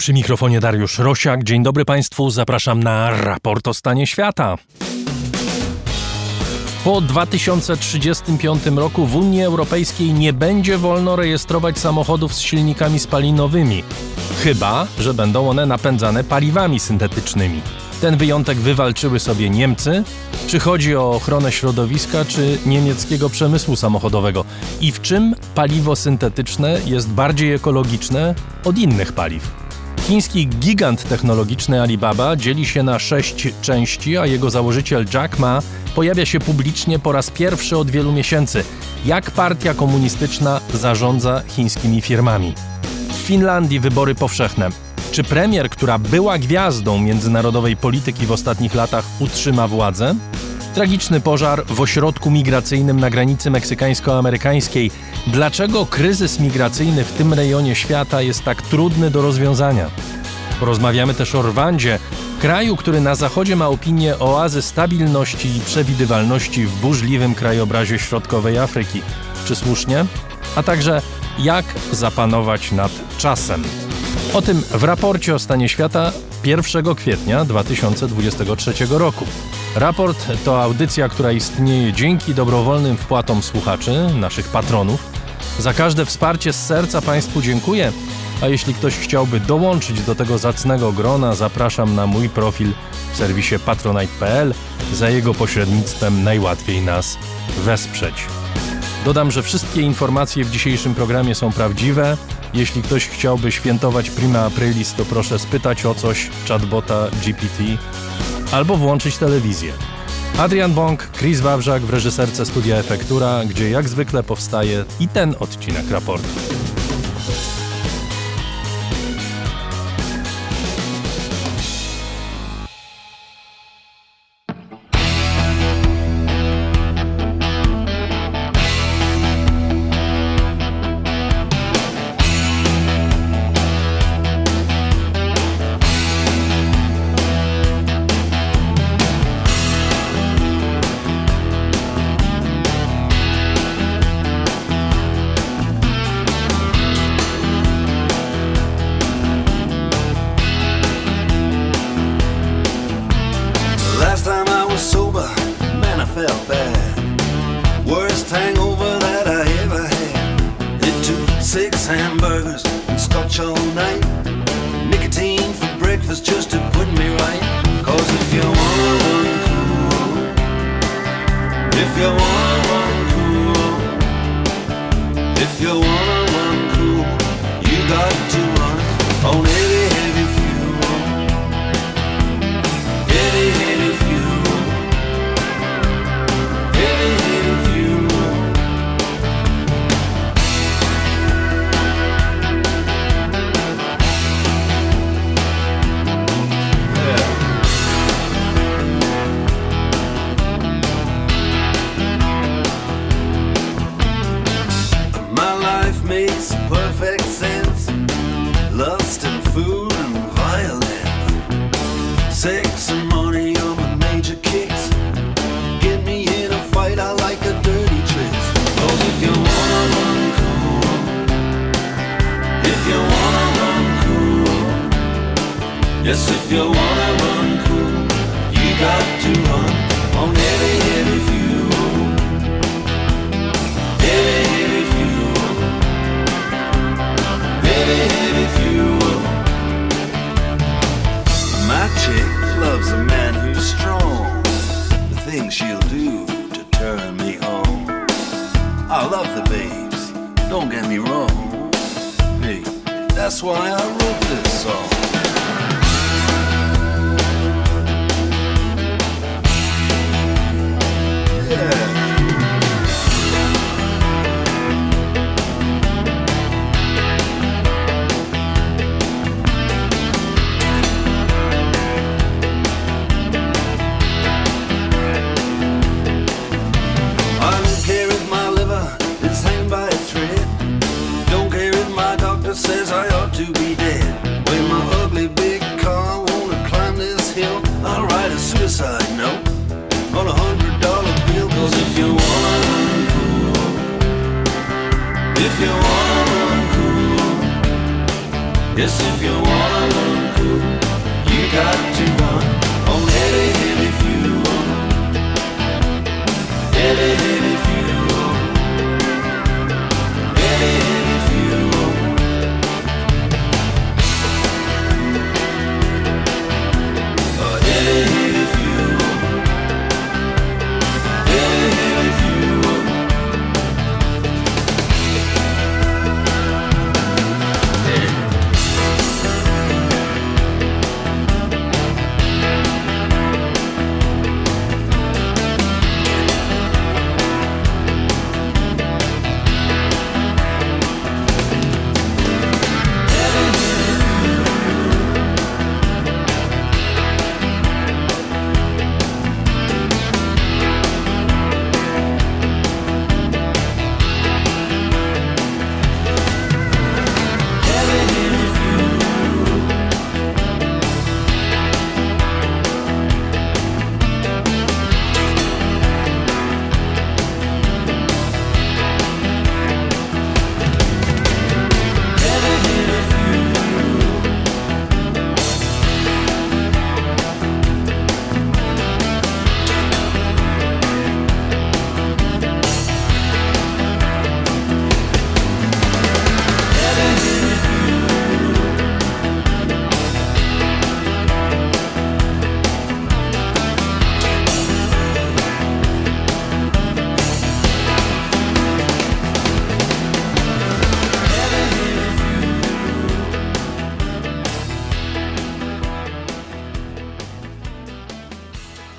Przy mikrofonie Dariusz Rosiak. Dzień dobry Państwu, zapraszam na raport o stanie świata. Po 2035 roku w Unii Europejskiej nie będzie wolno rejestrować samochodów z silnikami spalinowymi, chyba że będą one napędzane paliwami syntetycznymi. Ten wyjątek wywalczyły sobie Niemcy. Czy chodzi o ochronę środowiska, czy niemieckiego przemysłu samochodowego? I w czym paliwo syntetyczne jest bardziej ekologiczne od innych paliw? Chiński gigant technologiczny Alibaba dzieli się na sześć części, a jego założyciel Jack Ma pojawia się publicznie po raz pierwszy od wielu miesięcy. Jak partia komunistyczna zarządza chińskimi firmami? W Finlandii wybory powszechne. Czy premier, która była gwiazdą międzynarodowej polityki w ostatnich latach, utrzyma władzę? Tragiczny pożar w ośrodku migracyjnym na granicy meksykańsko-amerykańskiej. Dlaczego kryzys migracyjny w tym rejonie świata jest tak trudny do rozwiązania? Porozmawiamy też o Rwandzie, kraju, który na zachodzie ma opinię oazy stabilności i przewidywalności w burzliwym krajobrazie środkowej Afryki. Czy słusznie? A także jak zapanować nad czasem. O tym w raporcie o stanie świata 1 kwietnia 2023 roku. Raport to audycja, która istnieje dzięki dobrowolnym wpłatom słuchaczy, naszych patronów. Za każde wsparcie z serca Państwu dziękuję, a jeśli ktoś chciałby dołączyć do tego zacnego grona, zapraszam na mój profil w serwisie patronite.pl. Za jego pośrednictwem najłatwiej nas wesprzeć. Dodam, że wszystkie informacje w dzisiejszym programie są prawdziwe. Jeśli ktoś chciałby świętować prima aprilis, to proszę spytać o coś chatbota GPT albo włączyć telewizję. Adrian Bąk, Chris Wawrzak w reżyserce Studia Efektura, gdzie jak zwykle powstaje i ten odcinek raportu. makes perfect sense. Lust and food and violence. Sex and money are my major kicks. Get me in a fight, I like a dirty tricks. Cause if you wanna run cool, if you wanna run cool, yes, if you wanna run cool, you got to don't get me wrong. Hey, that's why I wrote this song.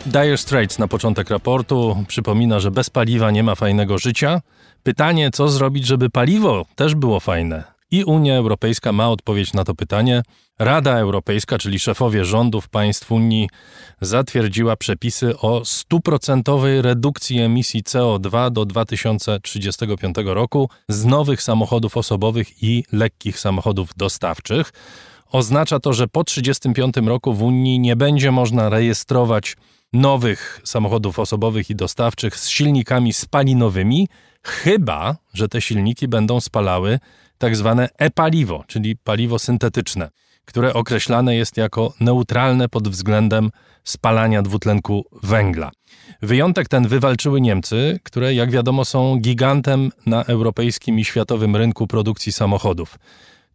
Dire Straits na początek raportu przypomina, że bez paliwa nie ma fajnego życia. Pytanie, co zrobić, żeby paliwo też było fajne? I Unia Europejska ma odpowiedź na to pytanie. Rada Europejska, czyli szefowie rządów państw Unii, zatwierdziła przepisy o stuprocentowej redukcji emisji CO2 do 2035 roku z nowych samochodów osobowych i lekkich samochodów dostawczych. Oznacza to, że po 1935 roku w Unii nie będzie można rejestrować nowych samochodów osobowych i dostawczych z silnikami spalinowymi, chyba że te silniki będą spalały tak zwane e-paliwo, czyli paliwo syntetyczne, które określane jest jako neutralne pod względem spalania dwutlenku węgla. Wyjątek ten wywalczyły Niemcy, które jak wiadomo są gigantem na europejskim i światowym rynku produkcji samochodów.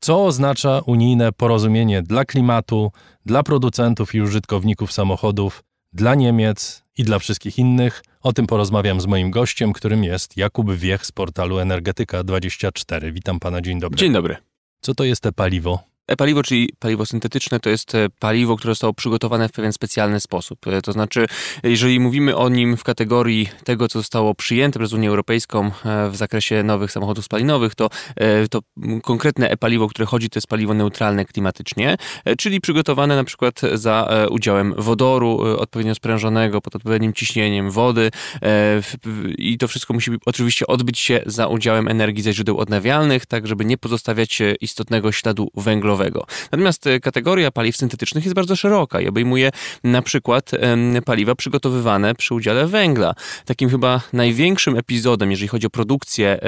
Co oznacza unijne porozumienie dla klimatu, dla producentów i użytkowników samochodów, dla Niemiec i dla wszystkich innych. O tym porozmawiam z moim gościem, którym jest Jakub Wiech z portalu Energetyka24. Witam pana, dzień dobry. Dzień dobry. Co to jest te paliwo? E-paliwo, czyli paliwo syntetyczne, to jest e, paliwo, które zostało przygotowane w pewien specjalny sposób. E, to znaczy, jeżeli mówimy o nim w kategorii tego, co zostało przyjęte przez Unię Europejską e, w zakresie nowych samochodów spalinowych, to, to konkretne e-paliwo, które chodzi, to jest paliwo neutralne klimatycznie, czyli przygotowane na przykład za udziałem wodoru odpowiednio sprężonego, pod odpowiednim ciśnieniem wody i to wszystko musi oczywiście odbyć się za udziałem energii ze źródeł odnawialnych, tak żeby nie pozostawiać istotnego śladu węglowego Natomiast e, kategoria paliw syntetycznych jest bardzo szeroka i obejmuje na przykład paliwa przygotowywane przy udziale węgla. Takim chyba największym epizodem, jeżeli chodzi o produkcję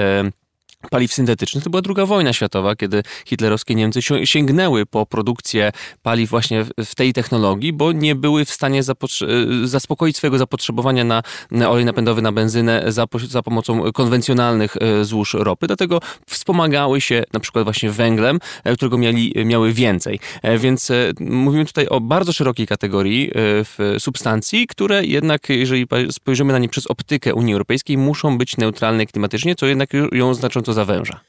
paliw syntetycznych. To była druga wojna światowa, kiedy hitlerowskie Niemcy sięgnęły po produkcję paliw właśnie w tej technologii, bo nie były w stanie e, zaspokoić swojego zapotrzebowania na, olej napędowy, na benzynę za, za pomocą konwencjonalnych e, złóż ropy. Dlatego wspomagały się na przykład właśnie węglem, e, którego mieli, miały więcej. Więc mówimy tutaj o bardzo szerokiej kategorii substancji, które jednak, jeżeli spojrzymy na nie przez optykę Unii Europejskiej, muszą być neutralne klimatycznie, co jednak ją znacząco zawęża.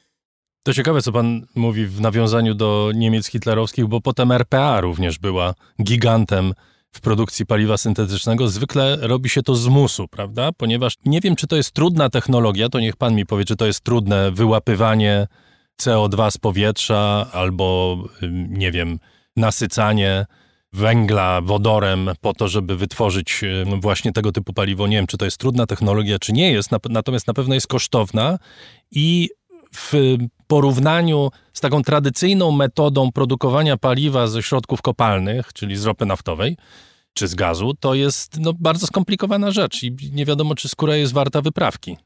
To ciekawe, co pan mówi w nawiązaniu do Niemiec hitlerowskich, bo potem RPA również była gigantem w produkcji paliwa syntetycznego. Zwykle robi się to z musu, prawda? Ponieważ nie wiem, czy to jest trudna technologia, to niech pan mi powie, czy to jest trudne wyłapywanie CO2 z powietrza albo, nie wiem, nasycanie węgla wodorem po to, żeby wytworzyć właśnie tego typu paliwo. Nie wiem, czy to jest trudna technologia, czy nie jest, natomiast na pewno jest kosztowna i w porównaniu z taką tradycyjną metodą produkowania paliwa ze środków kopalnych, czyli z ropy naftowej, czy z gazu, to jest no, bardzo skomplikowana rzecz i nie wiadomo, czy skóra jest warta wyprawki.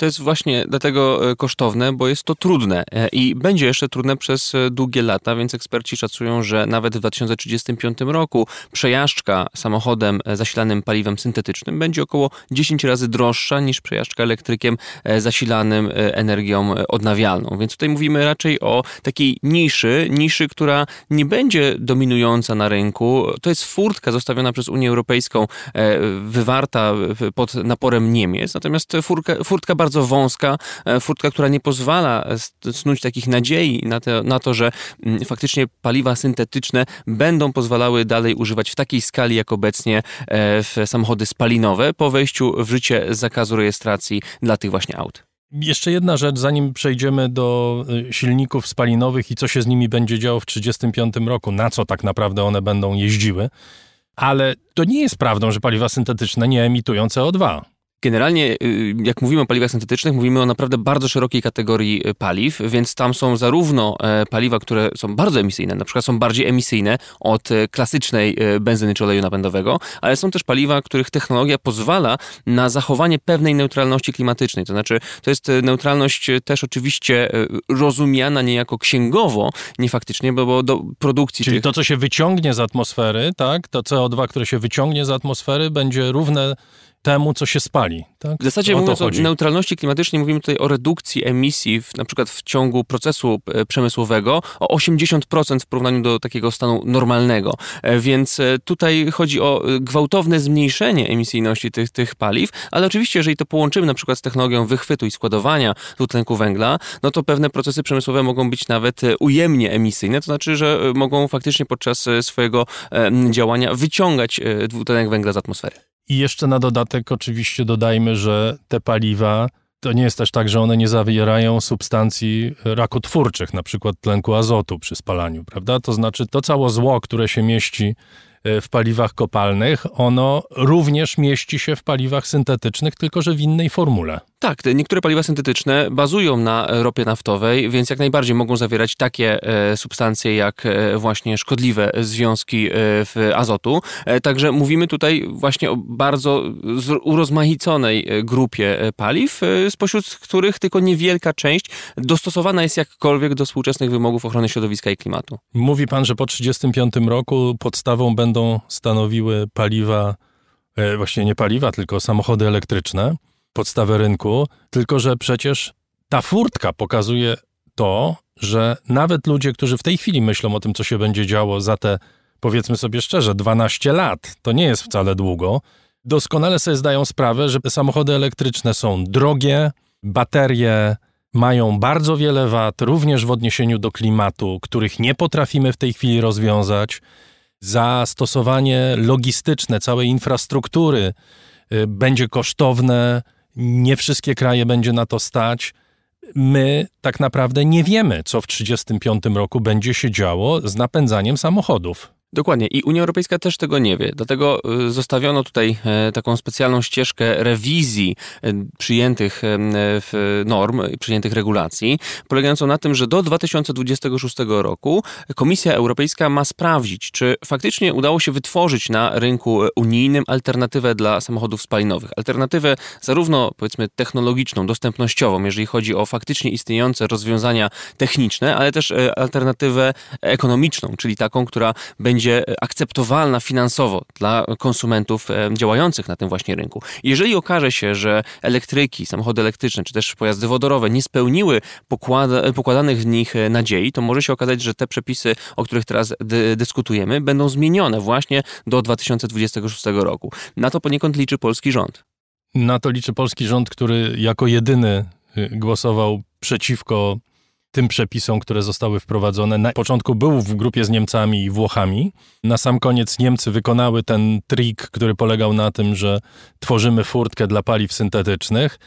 To jest właśnie dlatego e, kosztowne, bo jest to trudne e, i będzie jeszcze trudne przez e, długie lata, więc eksperci szacują, że nawet w 2035 roku przejażdżka samochodem zasilanym paliwem syntetycznym będzie około 10 razy droższa niż przejażdżka elektrykiem zasilanym energią odnawialną. Więc tutaj mówimy raczej o takiej niszy, niszy, która nie będzie dominująca na rynku. To jest furtka zostawiona przez Unię Europejską, wywarta pod naporem Niemiec, natomiast furtka, furtka bardzo bardzo wąska, e, furtka, która nie pozwala snuć takich nadziei na to, na to, że mm, faktycznie paliwa syntetyczne będą pozwalały dalej używać w takiej skali jak obecnie e, w samochody spalinowe po wejściu w życie zakazu rejestracji dla tych właśnie aut. Jeszcze jedna rzecz, zanim przejdziemy do e, silników spalinowych i co się z nimi będzie działo w 1935 roku, na co tak naprawdę one będą jeździły. Ale to nie jest prawdą, że paliwa syntetyczne nie emitują CO2. Generalnie, y, jak mówimy o paliwach syntetycznych, mówimy o naprawdę bardzo szerokiej kategorii y, paliw, więc tam są zarówno e, paliwa, które są bardzo emisyjne, na przykład są bardziej emisyjne od e, klasycznej e, benzyny czy oleju napędowego, ale są też paliwa, których technologia pozwala na zachowanie pewnej neutralności klimatycznej. To znaczy, to jest neutralność też oczywiście rozumiana niejako księgowo, nie faktycznie, bo, bo do produkcji. Czyli tych... to, co się wyciągnie z atmosfery, tak, to CO2, które się wyciągnie z atmosfery, będzie równe temu, co się spali. Tak? W zasadzie o mówiąc o neutralności klimatycznej, mówimy tutaj o redukcji emisji, w, na przykład w ciągu procesu e, przemysłowego o 80% w porównaniu do takiego stanu normalnego. E, więc e, tutaj chodzi o gwałtowne zmniejszenie emisyjności tych, tych paliw, ale oczywiście, jeżeli to połączymy na przykład z technologią wychwytu i składowania dwutlenku węgla, no to pewne procesy przemysłowe mogą być nawet ujemnie emisyjne, to znaczy, że mogą faktycznie podczas swojego działania wyciągać dwutlenek węgla z atmosfery. I jeszcze na dodatek oczywiście dodajmy, że te paliwa to nie jest też tak, że one nie zawierają substancji rakotwórczych, na przykład tlenku azotu przy spalaniu, prawda? To znaczy to całe zło, które się mieści E, w paliwach kopalnych, ono również mieści się w paliwach syntetycznych, tylko że w innej formule. Tak, niektóre paliwa syntetyczne bazują na ropie naftowej, więc jak najbardziej mogą zawierać takie e, substancje jak e, właśnie szkodliwe związki w azotu. Także mówimy tutaj właśnie o bardzo urozmaiconej grupie paliw, spośród których tylko niewielka część dostosowana jest jakkolwiek do współczesnych wymogów ochrony środowiska i klimatu. Mówi pan, że po 1935 roku podstawą będą stanowiły paliwa, e, właściwie nie paliwa, tylko samochody elektryczne, podstawę rynku, tylko że przecież ta furtka pokazuje to, że nawet ludzie, którzy w tej chwili myślą o tym, co się będzie działo za te, powiedzmy sobie szczerze, 12 lat, to nie jest wcale długo, doskonale sobie zdają sprawę, że samochody elektryczne są drogie, baterie mają bardzo wiele wad, również w odniesieniu do klimatu, których nie potrafimy w tej chwili rozwiązać. Zastosowanie logistyczne całej infrastruktury y, będzie kosztowne, nie wszystkie kraje będzie na to stać. My tak naprawdę nie wiemy, co w 1935 roku będzie się działo z napędzaniem samochodów. Dokładnie i Unia Europejska też tego nie wie. Dlatego y, zostawiono tutaj e, taką specjalną ścieżkę rewizji e, przyjętych e, norm, przyjętych regulacji, polegającą na tym, że do 2026 roku Komisja Europejska ma sprawdzić, czy faktycznie udało się wytworzyć na rynku unijnym alternatywę dla samochodów spalinowych. Alternatywę zarówno powiedzmy technologiczną, dostępnościową, jeżeli chodzi o faktycznie istniejące rozwiązania techniczne, ale też alternatywę ekonomiczną, czyli taką, która będzie będzie akceptowalna finansowo dla konsumentów e, działających na tym właśnie rynku. Jeżeli okaże się, że elektryki, samochody elektryczne czy też pojazdy wodorowe nie spełniły pokłada, pokładanych w nich e, nadziei, to może się okazać, że te przepisy, o których teraz dy dyskutujemy, będą zmienione właśnie do 2026 roku. Na to poniekąd liczy polski rząd. Na to liczy polski rząd, który jako jedyny y, głosował przeciwko tym przepisom, które zostały wprowadzone. Na początku był w grupie z Niemcami i Włochami. Na sam koniec Niemcy wykonały ten trik, który polegał na tym, że tworzymy furtkę dla paliw syntetycznych.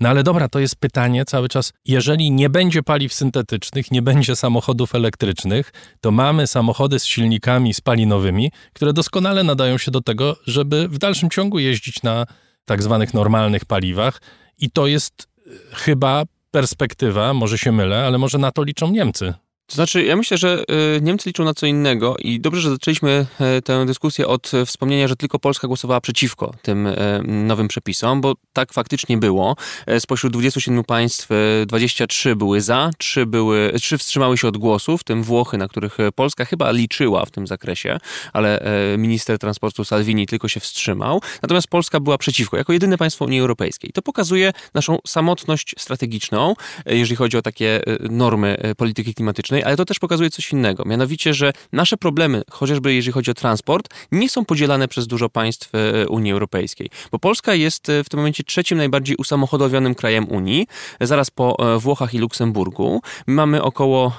No ale dobra, to jest pytanie cały czas. Jeżeli nie będzie paliw syntetycznych, nie będzie samochodów elektrycznych, to mamy samochody z silnikami spalinowymi, które doskonale nadają się do tego, żeby w dalszym ciągu jeździć na tak zwanych normalnych paliwach. I to jest e, chyba perspektywa, może się mylę, ale może na to liczą Niemcy. To znaczy, ja myślę, że y, Niemcy liczą na co innego i dobrze, że zaczęliśmy e, tę dyskusję od wspomnienia, że tylko Polska głosowała przeciwko tym e, nowym przepisom, bo tak faktycznie było. E, spośród 27 państw 23 były za, 3, były, 3 wstrzymały się od głosu, w tym Włochy, na których Polska chyba liczyła w tym zakresie, ale minister transportu Salvini tylko się wstrzymał. Natomiast Polska była przeciwko, jako jedyne państwo Unii Europejskiej. To pokazuje naszą samotność strategiczną, jeżeli chodzi o takie normy polityki klimatycznej ale to też pokazuje coś innego. Mianowicie, że nasze problemy, chociażby jeżeli chodzi o transport, nie są podzielane przez dużo państw e, Unii Europejskiej. Bo Polska jest e, w tym momencie trzecim najbardziej usamochodowionym krajem Unii, zaraz po e, Włochach i Luksemburgu. mamy około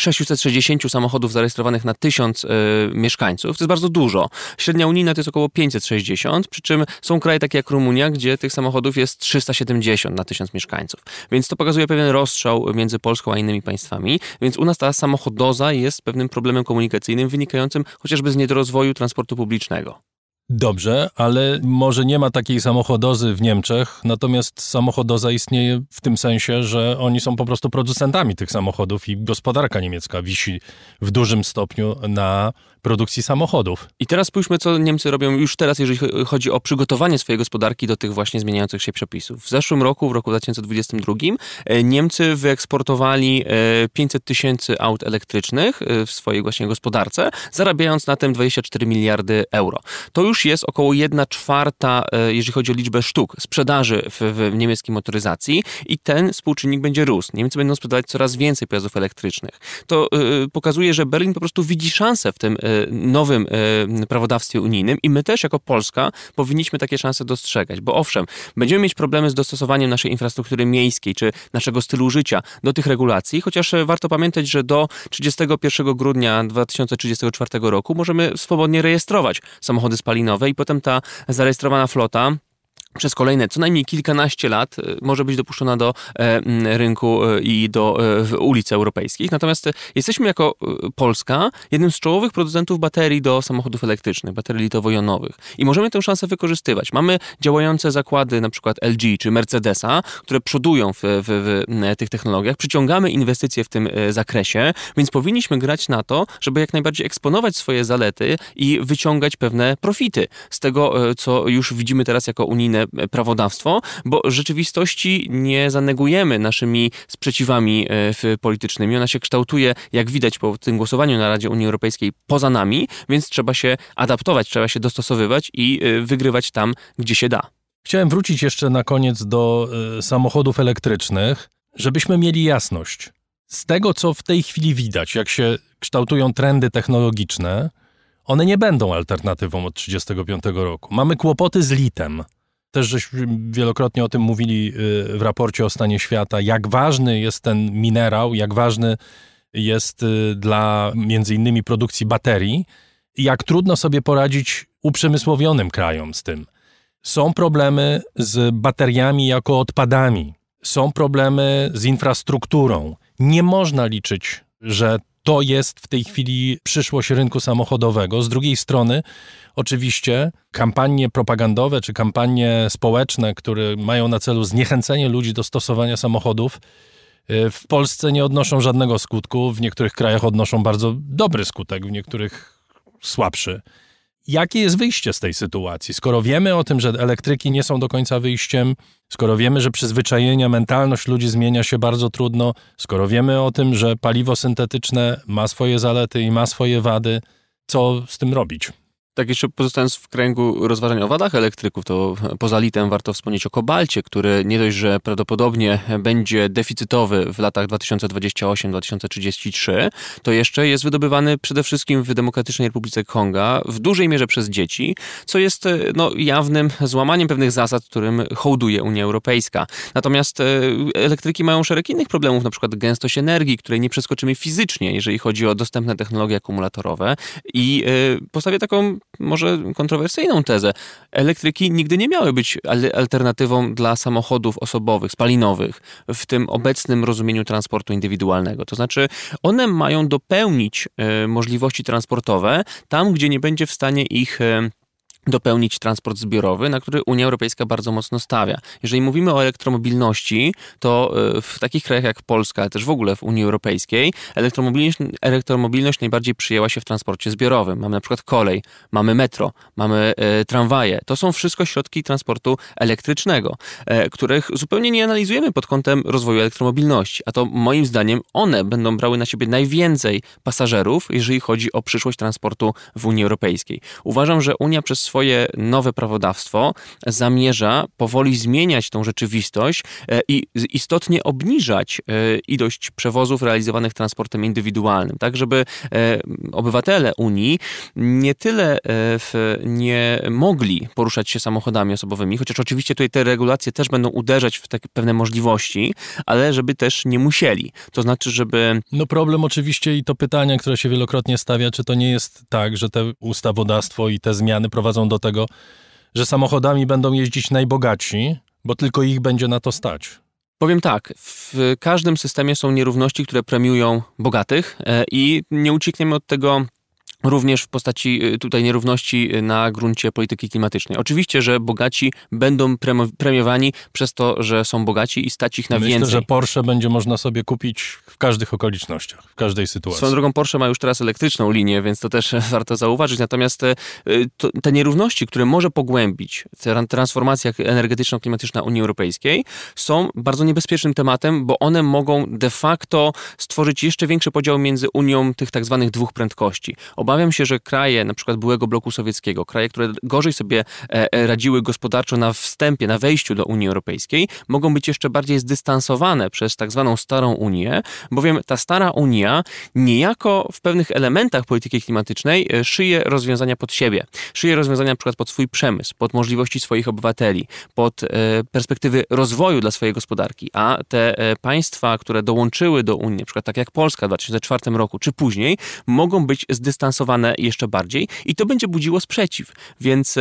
660 samochodów zarejestrowanych na 1000 y, mieszkańców. To jest bardzo dużo. Średnia unijna to jest około 560, przy czym są kraje takie jak Rumunia, gdzie tych samochodów jest 370 na 1000 mieszkańców. Więc to pokazuje pewien rozstrzał między Polską a innymi państwami. Więc u nas ta samochodoza jest pewnym problemem komunikacyjnym wynikającym chociażby z niedorozwoju transportu publicznego. Dobrze, ale może nie ma takiej samochodozy w Niemczech, natomiast samochodoza istnieje w tym sensie, że oni są po prostu producentami tych samochodów i gospodarka niemiecka wisi w dużym stopniu na produkcji samochodów. I teraz spójrzmy, co Niemcy robią już teraz, jeżeli chodzi o przygotowanie swojej gospodarki do tych właśnie zmieniających się przepisów. W zeszłym roku, w roku 2022, e, Niemcy wyeksportowali 500 e, tysięcy aut elektrycznych e, w swojej właśnie gospodarce, zarabiając na tym 24 miliardy euro. To już jest około 1 czwarta, jeżeli chodzi o liczbę sztuk sprzedaży w, w niemieckiej motoryzacji i ten współczynnik będzie rósł. Niemcy będą sprzedawać coraz więcej pojazdów elektrycznych. To pokazuje, że Berlin po prostu widzi szansę w tym nowym e, prawodawstwie unijnym i my też jako Polska powinniśmy takie szanse dostrzegać, bo owszem, będziemy mieć problemy z dostosowaniem naszej infrastruktury miejskiej czy naszego stylu życia do tych regulacji, chociaż e, warto pamiętać, że do 31 grudnia 2034 roku możemy swobodnie rejestrować samochody spalinowe i potem ta zarejestrowana flota przez kolejne co najmniej kilkanaście lat e, może być dopuszczona do e, rynku e, i do ulic europejskich. Natomiast jesteśmy jako Polska jednym z czołowych producentów baterii do samochodów elektrycznych, baterii litowo-jonowych i możemy tę szansę wykorzystywać. Mamy działające zakłady na przykład LG czy Mercedesa, które przodują w, w, w tych technologiach. Przyciągamy inwestycje w tym zakresie, więc powinniśmy grać na to, żeby jak najbardziej eksponować swoje zalety i wyciągać pewne profity z tego, co już widzimy teraz jako unijne prawodawstwo, bo rzeczywistości nie zanegujemy naszymi sprzeciwami e, politycznymi. Ona się kształtuje, jak widać po tym głosowaniu na Radzie Unii Europejskiej, poza nami, więc trzeba się adaptować, trzeba się dostosowywać i e, wygrywać tam, gdzie się da. Chciałem wrócić jeszcze na koniec do samochodów elektrycznych, żebyśmy mieli jasność. Z tego, co w tej chwili widać, jak się kształtują trendy technologiczne, one nie będą alternatywą od 1935 roku. Mamy kłopoty z litem też żeśmy wielokrotnie o tym mówili y, w raporcie o stanie świata, jak ważny jest ten minerał, jak ważny jest y, dla między innymi produkcji baterii i jak trudno sobie poradzić uprzemysłowionym krajom z tym. Są problemy z bateriami jako odpadami, są problemy z infrastrukturą. Nie można liczyć, że to jest w tej chwili przyszłość rynku samochodowego. Z drugiej strony, oczywiście, kampanie propagandowe czy kampanie społeczne, które mają na celu zniechęcenie ludzi do stosowania samochodów, y, w Polsce nie odnoszą żadnego skutku. W niektórych krajach odnoszą bardzo dobry skutek, w niektórych słabszy. Jakie jest wyjście z tej sytuacji? Skoro wiemy o tym, że elektryki nie są do końca wyjściem, skoro wiemy, że przyzwyczajenia, mentalność ludzi zmienia się bardzo trudno, skoro wiemy o tym, że paliwo syntetyczne ma swoje zalety i ma swoje wady, co z tym robić? Tak jeszcze pozostając w kręgu rozważań o wadach elektryków, to poza litem warto wspomnieć o kobalcie, który nie dość, że prawdopodobnie będzie deficytowy w latach 2028-2033, to jeszcze jest wydobywany przede wszystkim w Demokratycznej Republice Konga w dużej mierze przez dzieci, co jest no, jawnym złamaniem pewnych zasad, którym hołduje Unia Europejska. Natomiast e, elektryki mają szereg innych problemów, na przykład gęstość energii, której nie przeskoczymy fizycznie, jeżeli chodzi o dostępne technologie akumulatorowe i e, postawię taką może kontrowersyjną tezę. Elektryki nigdy nie miały być alternatywą dla samochodów osobowych, spalinowych, w tym obecnym rozumieniu transportu indywidualnego. To znaczy, one mają dopełnić e, możliwości transportowe tam, gdzie nie będzie w stanie ich e, dopełnić transport zbiorowy, na który Unia Europejska bardzo mocno stawia. Jeżeli mówimy o elektromobilności, to e, w takich krajach jak Polska, ale też w ogóle w Unii Europejskiej, elektromobilność, elektromobilność najbardziej przyjęła się w transporcie zbiorowym. Mamy na przykład kolej, mamy metro, mamy e, tramwaje. To są wszystko środki transportu elektrycznego, e, których zupełnie nie analizujemy pod kątem rozwoju elektromobilności. A to moim zdaniem one będą brały na siebie najwięcej pasażerów, jeżeli chodzi o przyszłość transportu w Unii Europejskiej. Uważam, że Unia przez swoje swoje nowe prawodawstwo zamierza powoli zmieniać tą rzeczywistość e, i istotnie obniżać e, ilość przewozów realizowanych transportem indywidualnym, tak żeby e, obywatele Unii nie tyle nie mogli poruszać się samochodami osobowymi, chociaż oczywiście tutaj te regulacje też będą uderzać w takie pewne możliwości, ale żeby też nie musieli. To znaczy, żeby... No problem oczywiście i to pytanie, które się wielokrotnie stawia, czy to nie jest tak, że te ustawodawstwo i te zmiany prowadzą do tego, że samochodami będą jeździć najbogatsi, bo tylko ich będzie na to stać. Powiem tak, w każdym systemie są nierówności, które premiują bogatych e, i nie uciekniemy od tego również w postaci y, tutaj nierówności y, na gruncie polityki klimatycznej. Oczywiście, że bogaci będą premiowani przez to, że są bogaci i stać ich na Myślę, więcej. że Porsche będzie można sobie kupić w każdych okolicznościach, w każdej sytuacji. Swoją drogą Porsche ma już teraz elektryczną linię, więc to też warto zauważyć. Natomiast te, to, te nierówności, które może pogłębić transformacja energetyczno-klimatyczna Unii Europejskiej są bardzo niebezpiecznym tematem, bo one mogą de facto stworzyć jeszcze większy podział między Unią tych tak zwanych dwóch prędkości. Obawiam się, że kraje, na przykład byłego bloku sowieckiego, kraje, które gorzej sobie e, e, radziły gospodarczo na wstępie, na wejściu do Unii Europejskiej, mogą być jeszcze bardziej zdystansowane przez tak zwaną Starą Unię, bowiem ta Stara Unia niejako w pewnych elementach polityki klimatycznej e, szyje rozwiązania pod siebie. Szyje rozwiązania na przykład pod swój przemysł, pod możliwości swoich obywateli, pod perspektywy rozwoju dla swojej gospodarki, a te państwa, które dołączyły do Unii, na przykład tak jak Polska w 2004 roku czy później, mogą być zdystansowane jeszcze bardziej i to będzie budziło sprzeciw. Więc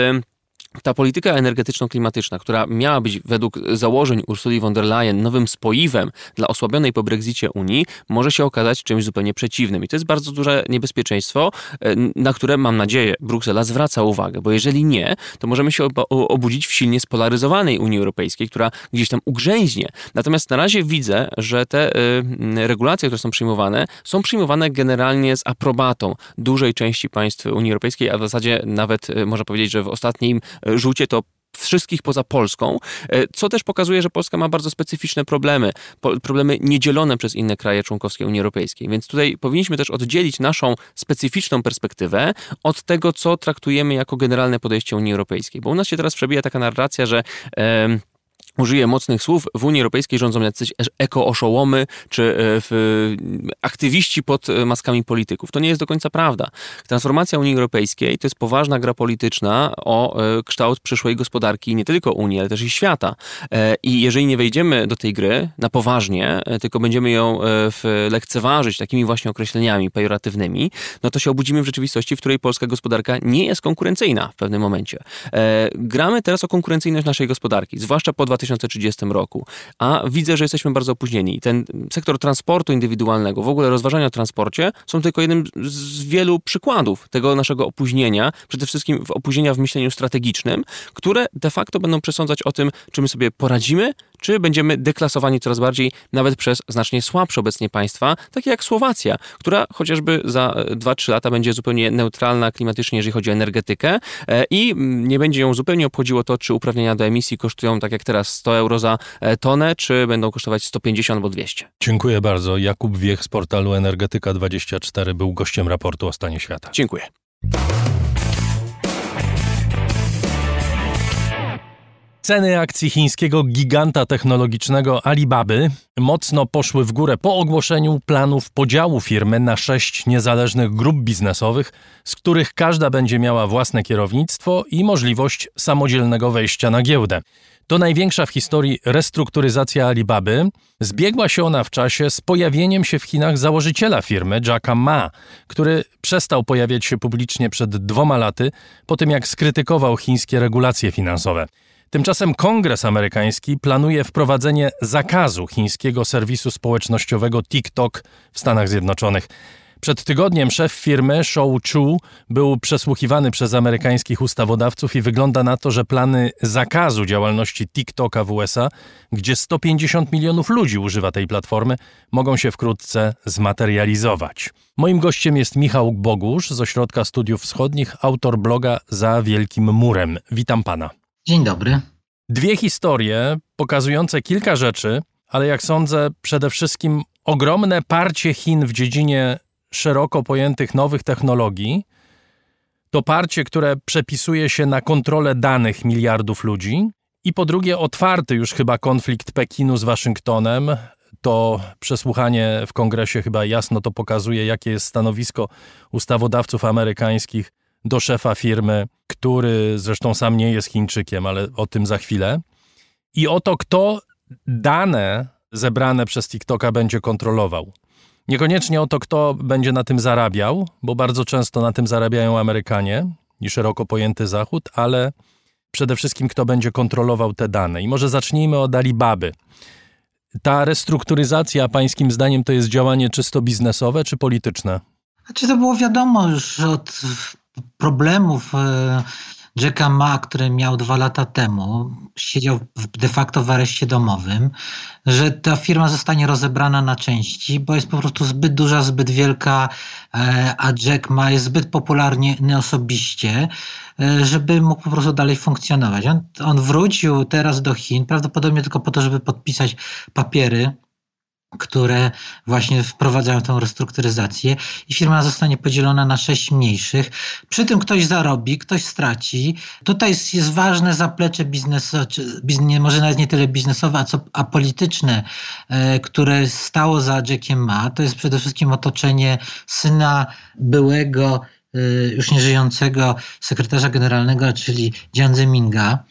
ta polityka energetyczno-klimatyczna, która miała być według założeń Ursuli von der Leyen nowym spoiwem dla osłabionej po Brexicie Unii, może się okazać czymś zupełnie przeciwnym. I to jest bardzo duże niebezpieczeństwo, e, na które mam nadzieję Bruksela zwraca uwagę, bo jeżeli nie, to możemy się obudzić w silnie spolaryzowanej Unii Europejskiej, która gdzieś tam ugrzęźnie. Natomiast na razie widzę, że te e, regulacje, które są przyjmowane, są przyjmowane generalnie z aprobatą dużej części państw Unii Europejskiej, a w zasadzie nawet e, można powiedzieć, że w ostatnim rzucie to wszystkich poza Polską, e, co też pokazuje, że Polska ma bardzo specyficzne problemy, problemy niedzielone przez inne kraje członkowskie Unii Europejskiej. Więc tutaj powinniśmy też oddzielić naszą specyficzną perspektywę od tego, co traktujemy jako generalne podejście Unii Europejskiej. Bo u nas się teraz przebija taka narracja, że użyję mocnych słów, w Unii Europejskiej rządzą jacyś eko-oszołomy czy e, aktywiści pod e, maskami polityków. To nie jest do końca prawda. Transformacja Unii Europejskiej to jest poważna gra polityczna o e, kształt przyszłej gospodarki nie tylko Unii, ale też i świata. I jeżeli nie wejdziemy do tej gry na poważnie, tylko będziemy ją lekceważyć takimi właśnie określeniami pejoratywnymi, no to się obudzimy w rzeczywistości, w której polska gospodarka nie jest konkurencyjna w pewnym momencie. Gramy teraz o konkurencyjność naszej gospodarki, zwłaszcza po 2000 2030 roku. A widzę, że jesteśmy bardzo opóźnieni. Ten sektor transportu indywidualnego, w ogóle rozważania o transporcie są tylko jednym z wielu przykładów tego naszego opóźnienia, przede wszystkim opóźnienia w myśleniu strategicznym, które de facto będą przesądzać o tym, czy my sobie poradzimy, czy będziemy deklasowani coraz bardziej nawet przez znacznie słabsze obecnie państwa, takie jak Słowacja, która chociażby za 2-3 lata będzie zupełnie neutralna klimatycznie, jeżeli chodzi o energetykę e, i nie będzie ją zupełnie obchodziło to, czy uprawnienia do emisji kosztują tak jak teraz 100 euro za e, tonę, czy będą kosztować 150 albo 200. Dziękuję bardzo. Jakub Wiech z portalu Energetyka24 był gościem raportu o stanie świata. Dziękuję. Ceny akcji chińskiego giganta technologicznego Alibaby mocno poszły w górę po ogłoszeniu planów podziału firmy na sześć niezależnych grup biznesowych, z których każda będzie miała własne kierownictwo i możliwość samodzielnego wejścia na giełdę. To największa w historii restrukturyzacja Alibaby. Zbiegła się ona w czasie z pojawieniem się w Chinach założyciela firmy, Jacka Ma, który przestał pojawiać się publicznie przed dwoma laty, po tym jak skrytykował chińskie regulacje finansowe. Tymczasem Kongres amerykański planuje wprowadzenie zakazu chińskiego serwisu społecznościowego TikTok w Stanach Zjednoczonych. Przed tygodniem szef firmy Shou Chu był przesłuchiwany przez amerykańskich ustawodawców i wygląda na to, że plany zakazu działalności TikToka w USA, gdzie 150 milionów ludzi używa tej platformy, mogą się wkrótce zmaterializować. Moim gościem jest Michał Bogusz z Ośrodka Studiów Wschodnich, autor bloga Za Wielkim Murem. Witam pana. Dzień dobry. Dwie historie pokazujące kilka rzeczy, ale jak sądzę, przede wszystkim ogromne parcie Chin w dziedzinie szeroko pojętych nowych technologii. To parcie, które przepisuje się na kontrolę danych miliardów ludzi. I po drugie, otwarty już chyba konflikt Pekinu z Waszyngtonem. To przesłuchanie w kongresie chyba jasno to pokazuje, jakie jest stanowisko ustawodawców amerykańskich do szefa firmy, który zresztą sam nie jest Chińczykiem, ale o tym za chwilę. I o to, kto dane zebrane przez TikToka będzie kontrolował. Niekoniecznie o to, kto będzie na tym zarabiał, bo bardzo często na tym zarabiają Amerykanie i szeroko pojęty Zachód, ale przede wszystkim kto będzie kontrolował te dane. I może zacznijmy od Alibaby. Ta restrukturyzacja, pańskim zdaniem, to jest działanie czysto biznesowe czy polityczne? Znaczy to było wiadomo już od problemów e, Jacka Ma, który miał dwa lata temu, siedział de facto w areszcie domowym, że ta firma zostanie rozebrana na części, bo jest po prostu zbyt duża, zbyt wielka, e, a Jack Ma jest zbyt popularny osobiście, e, żeby mógł po prostu dalej funkcjonować. On, on wrócił teraz do Chin, prawdopodobnie tylko po to, żeby podpisać papiery które właśnie wprowadzają tę restrukturyzację i firma zostanie podzielona na sześć mniejszych. Przy tym ktoś zarobi, ktoś straci. Tutaj jest, jest ważne zaplecze biznesowe, biznes, może nawet nie tyle biznesowe, a, co, a polityczne, e, które stało za Jackiem Ma. To jest przede wszystkim otoczenie syna byłego e, już nieżyjącego sekretarza generalnego, czyli Jiang Zeminga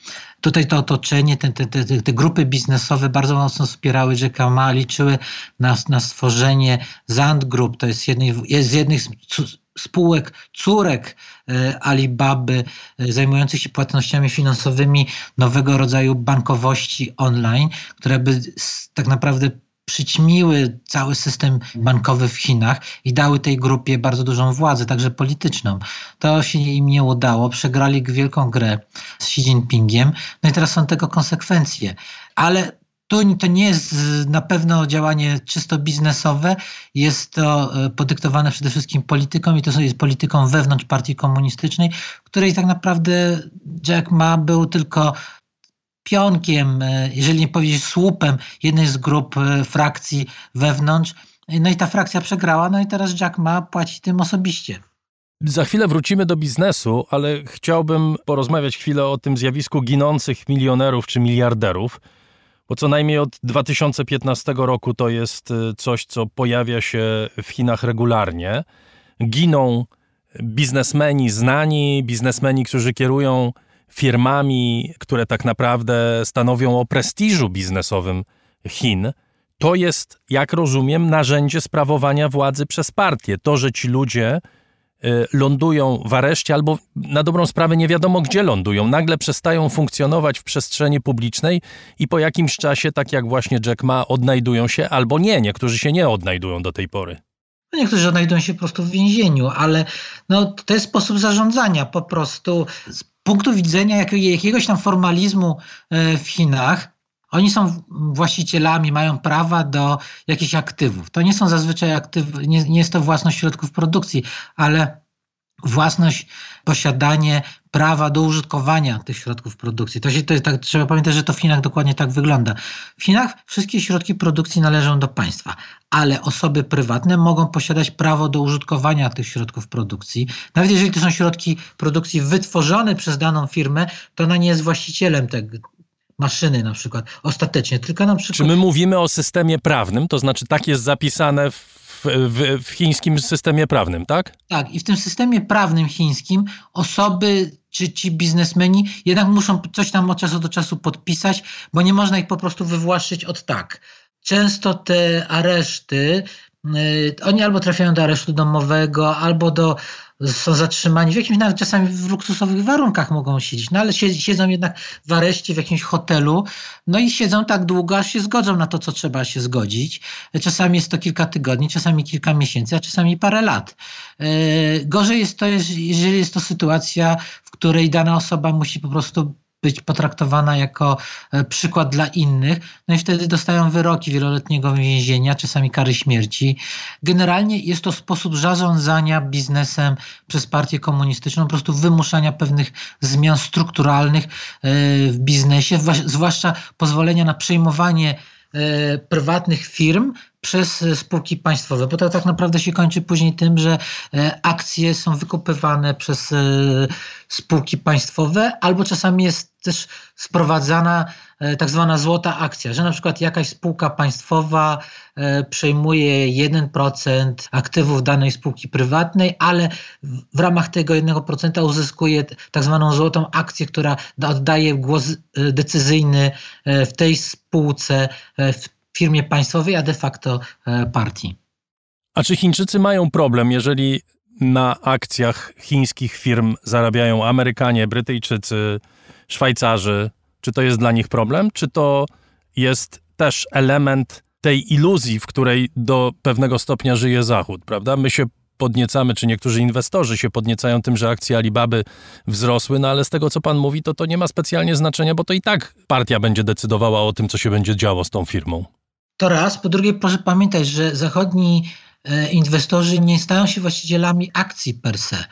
tutaj to otoczenie, te, te, te, te grupy biznesowe bardzo mocno wspierały Jacka liczyły na, na stworzenie Zand Group, to jest, jednej, jest z jednych z spółek, córek e, Alibaby e, zajmujących się płatnościami finansowymi nowego rodzaju bankowości online, które by tak naprawdę przyćmiły cały system bankowy w Chinach i dały tej grupie bardzo dużą władzę, także polityczną. To się im nie udało, przegrali wielką grę z Xi Jinpingiem, no i teraz są tego konsekwencje. Ale tu to nie jest na pewno działanie czysto biznesowe, jest to e, podyktowane przede wszystkim polityką i to jest polityką wewnątrz partii komunistycznej, której tak naprawdę Jack Ma był tylko pionkiem, e, jeżeli nie powiedzieć słupem jednej z grup e, frakcji wewnątrz. No i ta frakcja przegrała, no i teraz Jack Ma płaci tym osobiście. Za chwilę wrócimy do biznesu, ale chciałbym porozmawiać chwilę o tym zjawisku ginących milionerów czy miliarderów, bo co najmniej od 2015 roku to jest e, coś, co pojawia się w Chinach regularnie. Giną biznesmeni znani, biznesmeni, którzy kierują firmami, które tak naprawdę stanowią o prestiżu biznesowym Chin, to jest, jak rozumiem, narzędzie sprawowania władzy przez partię. To, że ci ludzie y, lądują w areszcie albo na dobrą sprawę nie wiadomo gdzie lądują, nagle przestają funkcjonować w przestrzeni publicznej i po jakimś czasie, tak jak właśnie Jack Ma, odnajdują się albo nie. Niektórzy się nie odnajdują do tej pory. No niektórzy odnajdują się po prostu w więzieniu, ale no, to jest sposób zarządzania. Po prostu punktu widzenia jakiegoś tam formalizmu e, w Chinach, oni są właścicielami, mają prawa do jakichś aktywów. To nie są zazwyczaj aktywy, nie, nie jest to własność środków produkcji, ale własność, posiadanie prawa do użytkowania tych środków produkcji. To się, to jest tak, trzeba pamiętać, że to w Chinach dokładnie tak wygląda. W Chinach wszystkie środki produkcji należą do państwa, ale osoby prywatne mogą posiadać prawo do użytkowania tych środków produkcji. Nawet jeżeli to są środki produkcji wytworzone przez daną firmę, to ona nie jest właścicielem tego, maszyny na przykład, ostatecznie, tylko na przykład... Czy my mówimy o systemie prawnym, to znaczy tak jest zapisane w w, w, chińskim systemie prawnym, tak? Tak, i w tym systemie prawnym chińskim osoby czy ci biznesmeni jednak muszą coś tam od czasu do czasu podpisać, bo nie można ich po prostu wywłaszczyć od tak. Często te areszty, yy, oni albo trafiają do aresztu domowego, albo do są zatrzymani w jakimś nawet czasami w luksusowych warunkach mogą siedzieć, no ale siedzą jednak w areszcie w jakimś hotelu, no i siedzą tak długo, aż się zgodzą na to, co trzeba się zgodzić. Czasami jest to kilka tygodni, czasami kilka miesięcy, a czasami parę lat. E, gorzej jest to, jeżeli jest to sytuacja, w której dana osoba musi po prostu być potraktowana jako e, przykład dla innych, no i wtedy dostają wyroki wieloletniego więzienia, czasami kary śmierci. Generalnie jest to sposób zarządzania biznesem przez partię komunistyczną, po prostu wymuszania pewnych zmian strukturalnych e, w biznesie, zwłaszcza pozwolenia na przejmowanie e, prywatnych firm przez spółki państwowe, bo to tak naprawdę się kończy później tym, że akcje są wykupywane przez spółki państwowe, albo czasami jest też sprowadzana e, tak zwana złota akcja, że na przykład jakaś spółka państwowa e, przejmuje 1% aktywów danej spółki prywatnej, ale w ramach tego 1% uzyskuje tak zwaną złotą akcję, która oddaje głos e, decyzyjny w tej spółce, w firmie państwowej, a de facto partii. A czy Chińczycy mają problem, jeżeli na akcjach chińskich firm zarabiają Amerykanie, Brytyjczycy, Szwajcarzy? Czy to jest dla nich problem? Czy to jest też element tej iluzji, w której do pewnego stopnia żyje Zachód, prawda? My się podniecamy, czy niektórzy inwestorzy się podniecają tym, że akcje Alibaby wzrosły, no ale z tego, co pan mówi, to to nie ma specjalnie znaczenia, bo to i tak partia będzie decydowała o tym, co się będzie działo z tą firmą. To raz. Po drugie, proszę pamiętać, że zachodni e, inwestorzy nie stają się właścicielami akcji per se.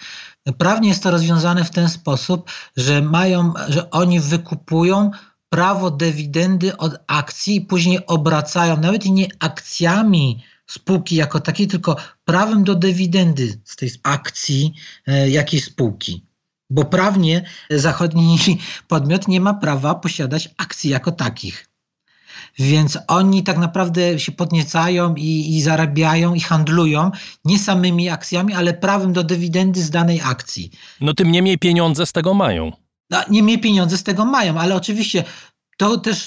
Prawnie jest to rozwiązane w ten sposób, że mają, że oni wykupują prawo dywidendy od akcji i później obracają nawet nie akcjami spółki jako takiej, tylko prawem do dywidendy z tej akcji e, jakiejś spółki. Bo prawnie zachodni podmiot nie ma prawa posiadać akcji jako takich. Więc oni tak naprawdę się podniecają i, i zarabiają i handlują nie samymi akcjami, ale prawem do dywidendy z danej akcji. No tym niemniej pieniądze z tego mają. no, niemniej pieniądze z tego mają, ale oczywiście to też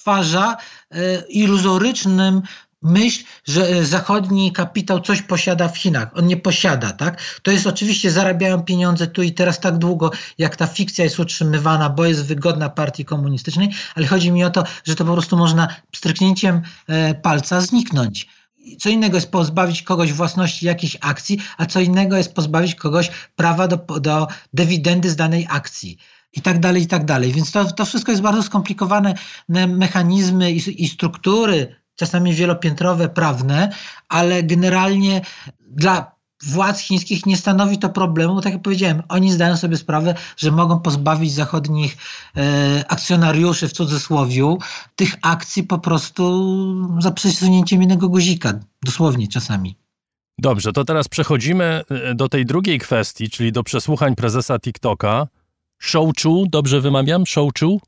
stwarza e, iluzorycznym myśl, że e, zachodni kapitał coś posiada w Chinach. On nie posiada, tak? To jest oczywiście, zarabiają pieniądze tu i teraz tak długo, jak ta fikcja jest utrzymywana, bo jest wygodna partii komunistycznej, ale chodzi mi o to, że to po prostu można stryknięciem e, palca zniknąć. Co innego jest pozbawić kogoś własności jakiejś akcji, a co innego jest pozbawić kogoś prawa do, do dywidendy z danej akcji i tak dalej, i tak dalej. Więc to, to wszystko jest bardzo skomplikowane mechanizmy i, i struktury, czasami wielopiętrowe, prawne, ale generalnie dla władz chińskich nie stanowi to problemu, tak jak powiedziałem, oni zdają sobie sprawę, że mogą pozbawić zachodnich e, akcjonariuszy w cudzysłowiu tych akcji po prostu za przesunięciem jednego guzika, dosłownie czasami. Dobrze, to teraz przechodzimy e, do tej drugiej kwestii, czyli do przesłuchań prezesa TikToka. Shouchu, dobrze wymawiam? Shouchu?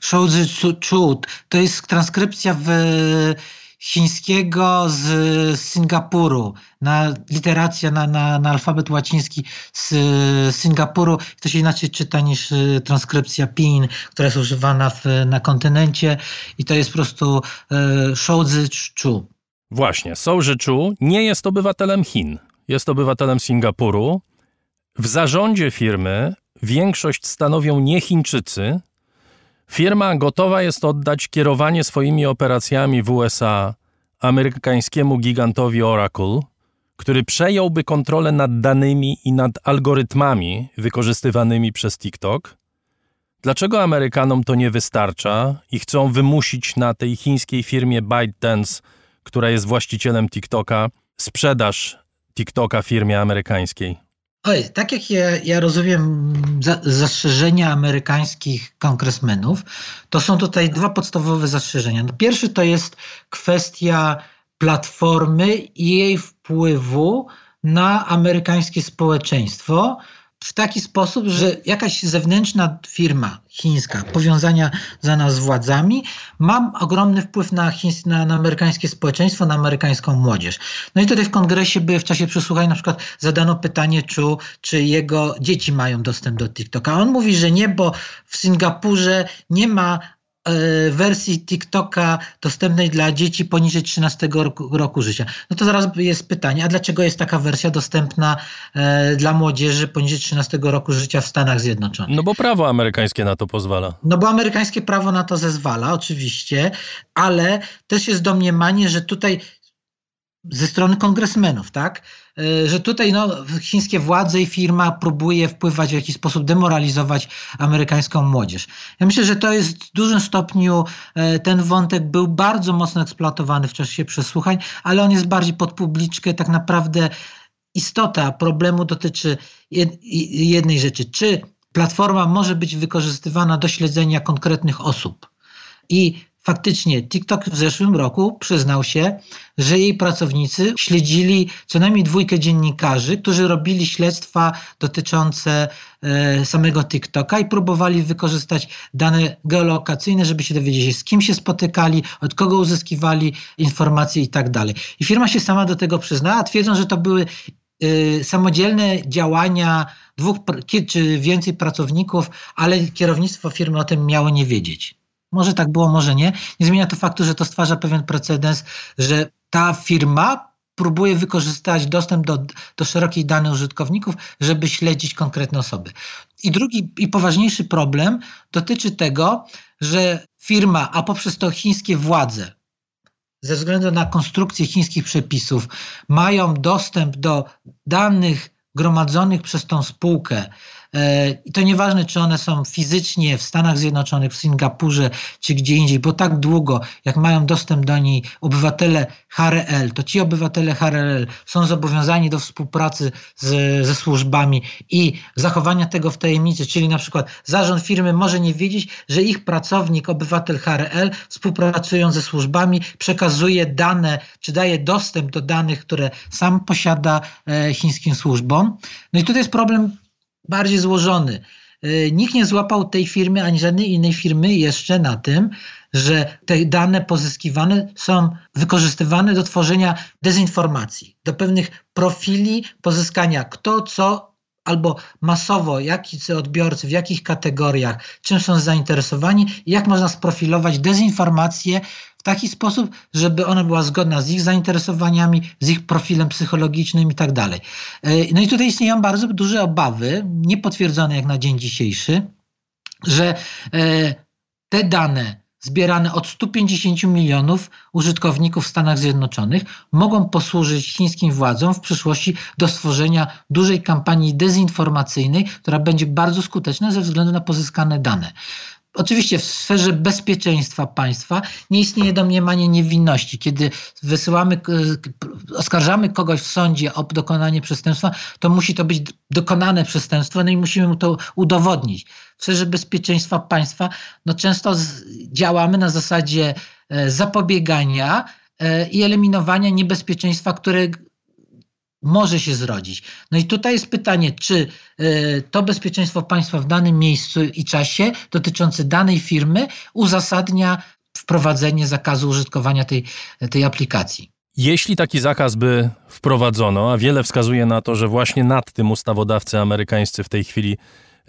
Shouzi Chu, to jest transkrypcja w chińskiego z Singapuru, na literacja, na, na, na alfabet łaciński z Singapuru. To się inaczej czyta niż e, transkrypcja PIN, która jest używana w, na kontynencie i to jest po prostu e, Shouzi Chu. Właśnie, Shouzi Chu nie jest obywatelem Chin, jest obywatelem Singapuru. W zarządzie firmy większość stanowią nie Chińczycy. Firma gotowa jest oddać kierowanie swoimi operacjami w USA amerykańskiemu gigantowi Oracle, który przejąłby kontrolę nad danymi i nad algorytmami wykorzystywanymi przez TikTok. Dlaczego Amerykanom to nie wystarcza i chcą wymusić na tej chińskiej firmie ByteDance, która jest właścicielem TikToka, sprzedaż TikToka firmie amerykańskiej? Oj, tak jak ja, ja rozumiem za, zastrzeżenia amerykańskich kongresmenów, to są tutaj dwa podstawowe zastrzeżenia. Pierwszy to jest kwestia platformy i jej wpływu na amerykańskie społeczeństwo w taki sposób, że jakaś zewnętrzna firma chińska, powiązania za nas z władzami, ma ogromny wpływ na, chińs, na, na, amerykańskie społeczeństwo, na amerykańską młodzież. No i tutaj w kongresie by w czasie przesłuchań na przykład zadano pytanie, czy, czy jego dzieci mają dostęp do TikToka. On mówi, że nie, bo w Singapurze nie ma wersji TikToka dostępnej dla dzieci poniżej 13 roku, roku, życia. No to zaraz jest pytanie, a dlaczego jest taka wersja dostępna e, dla młodzieży poniżej 13 roku życia w Stanach Zjednoczonych? No bo prawo amerykańskie na to pozwala. No bo amerykańskie prawo na to zezwala, oczywiście, ale też jest domniemanie, że tutaj ze strony kongresmenów, tak? E, że tutaj no, chińskie władze i firma próbuje wpływać w jakiś sposób, demoralizować amerykańską młodzież. Ja myślę, że to jest w dużym stopniu e, ten wątek był bardzo mocno eksploatowany w czasie przesłuchań, ale on jest bardziej pod publiczkę. Tak naprawdę istota problemu dotyczy jednej rzeczy. Czy platforma może być wykorzystywana do śledzenia konkretnych osób? I Faktycznie TikTok w zeszłym roku przyznał się, że jej pracownicy śledzili co najmniej dwójkę dziennikarzy, którzy robili śledztwa dotyczące e, samego TikToka i próbowali wykorzystać dane geolokacyjne, żeby się dowiedzieć, z kim się spotykali, od kogo uzyskiwali informacje i tak dalej. I firma się sama do tego przyznała, twierdząc, że to były e, samodzielne działania dwóch czy więcej pracowników, ale kierownictwo firmy o tym miało nie wiedzieć. Może tak było, może nie. Nie zmienia to faktu, że to stwarza pewien precedens, że ta firma próbuje wykorzystać dostęp do, do szerokich danych użytkowników, żeby śledzić konkretne osoby. I drugi i poważniejszy problem dotyczy tego, że firma, a poprzez to chińskie władze, ze względu na konstrukcję chińskich przepisów, mają dostęp do danych gromadzonych przez tą spółkę I to nieważne, czy one są fizycznie w Stanach Zjednoczonych, w Singapurze, czy gdzie indziej, bo tak długo, jak mają dostęp do niej obywatele HRL, to ci obywatele HRL są zobowiązani do współpracy z, ze służbami i zachowania tego w tajemnicy, czyli na przykład zarząd firmy może nie wiedzieć, że ich pracownik, obywatel HRL, współpracując ze służbami, przekazuje dane, czy daje dostęp do danych, które sam posiada e, chińskim służbom. No i tutaj jest problem bardziej złożony. Y, nikt nie złapał tej firmy ani żadnej innej firmy jeszcze na tym, że te dane pozyskiwane są wykorzystywane do tworzenia dezinformacji, do pewnych profili pozyskania kto co albo masowo, jacy odbiorcy, w jakich kategoriach, czym są zainteresowani jak można sprofilować dezinformację taki sposób, żeby ona była zgodna z ich zainteresowaniami, z ich profilem psychologicznym i tak dalej. E, no i tutaj istnieją bardzo duże obawy, niepotwierdzone jak na dzień dzisiejszy, że e, te dane zbierane od 150 milionów użytkowników w Stanach Zjednoczonych mogą posłużyć chińskim władzom w przyszłości do stworzenia dużej kampanii dezinformacyjnej, która będzie bardzo skuteczna ze względu na pozyskane dane. Oczywiście w sferze bezpieczeństwa państwa nie istnieje domniemanie niewinności. Kiedy wysyłamy, oskarżamy kogoś w sądzie o dokonanie przestępstwa, to musi to być dokonane przestępstwo, no i musimy mu to udowodnić. W sferze bezpieczeństwa państwa no często działamy na zasadzie e, zapobiegania e, i eliminowania niebezpieczeństwa, które może się zrodzić. No i tutaj jest pytanie, czy y, to bezpieczeństwo państwa w danym miejscu i czasie dotyczące danej firmy uzasadnia wprowadzenie zakazu użytkowania tej, tej aplikacji. Jeśli taki zakaz by wprowadzono, a wiele wskazuje na to, że właśnie nad tym ustawodawcy amerykańscy w tej chwili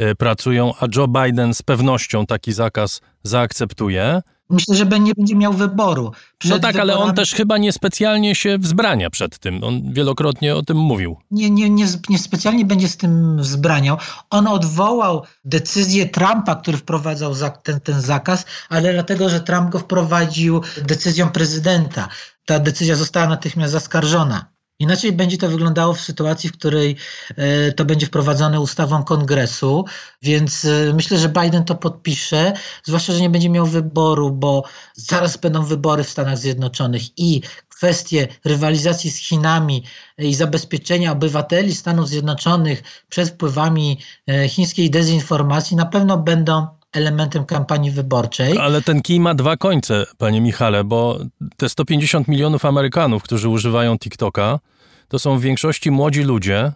y, pracują, a Joe Biden z pewnością taki zakaz zaakceptuje, Myślę, że nie będzie miał wyboru. Przed no tak, wyborami... ale on też chyba niespecjalnie się wzbrania przed tym. On wielokrotnie o tym mówił. Nie, nie, nie, nie specjalnie będzie z tym wzbraniał. On odwołał decyzję Trumpa, który wprowadzał ten, ten zakaz, ale dlatego, że Trump go wprowadził decyzją prezydenta. Ta decyzja została natychmiast zaskarżona. Inaczej będzie to wyglądało w sytuacji, w której e, to będzie wprowadzone ustawą kongresu, więc e, myślę, że Biden to podpisze, zwłaszcza, że nie będzie miał wyboru, bo zaraz będą wybory w Stanach Zjednoczonych i kwestie rywalizacji z Chinami i zabezpieczenia obywateli Stanów Zjednoczonych przed wpływami e, chińskiej dezinformacji na pewno będą elementem kampanii wyborczej. Ale ten kij ma dwa końce, panie Michale, bo te 150 milionów Amerykanów, którzy używają TikToka, to są w większości młodzi ludzie,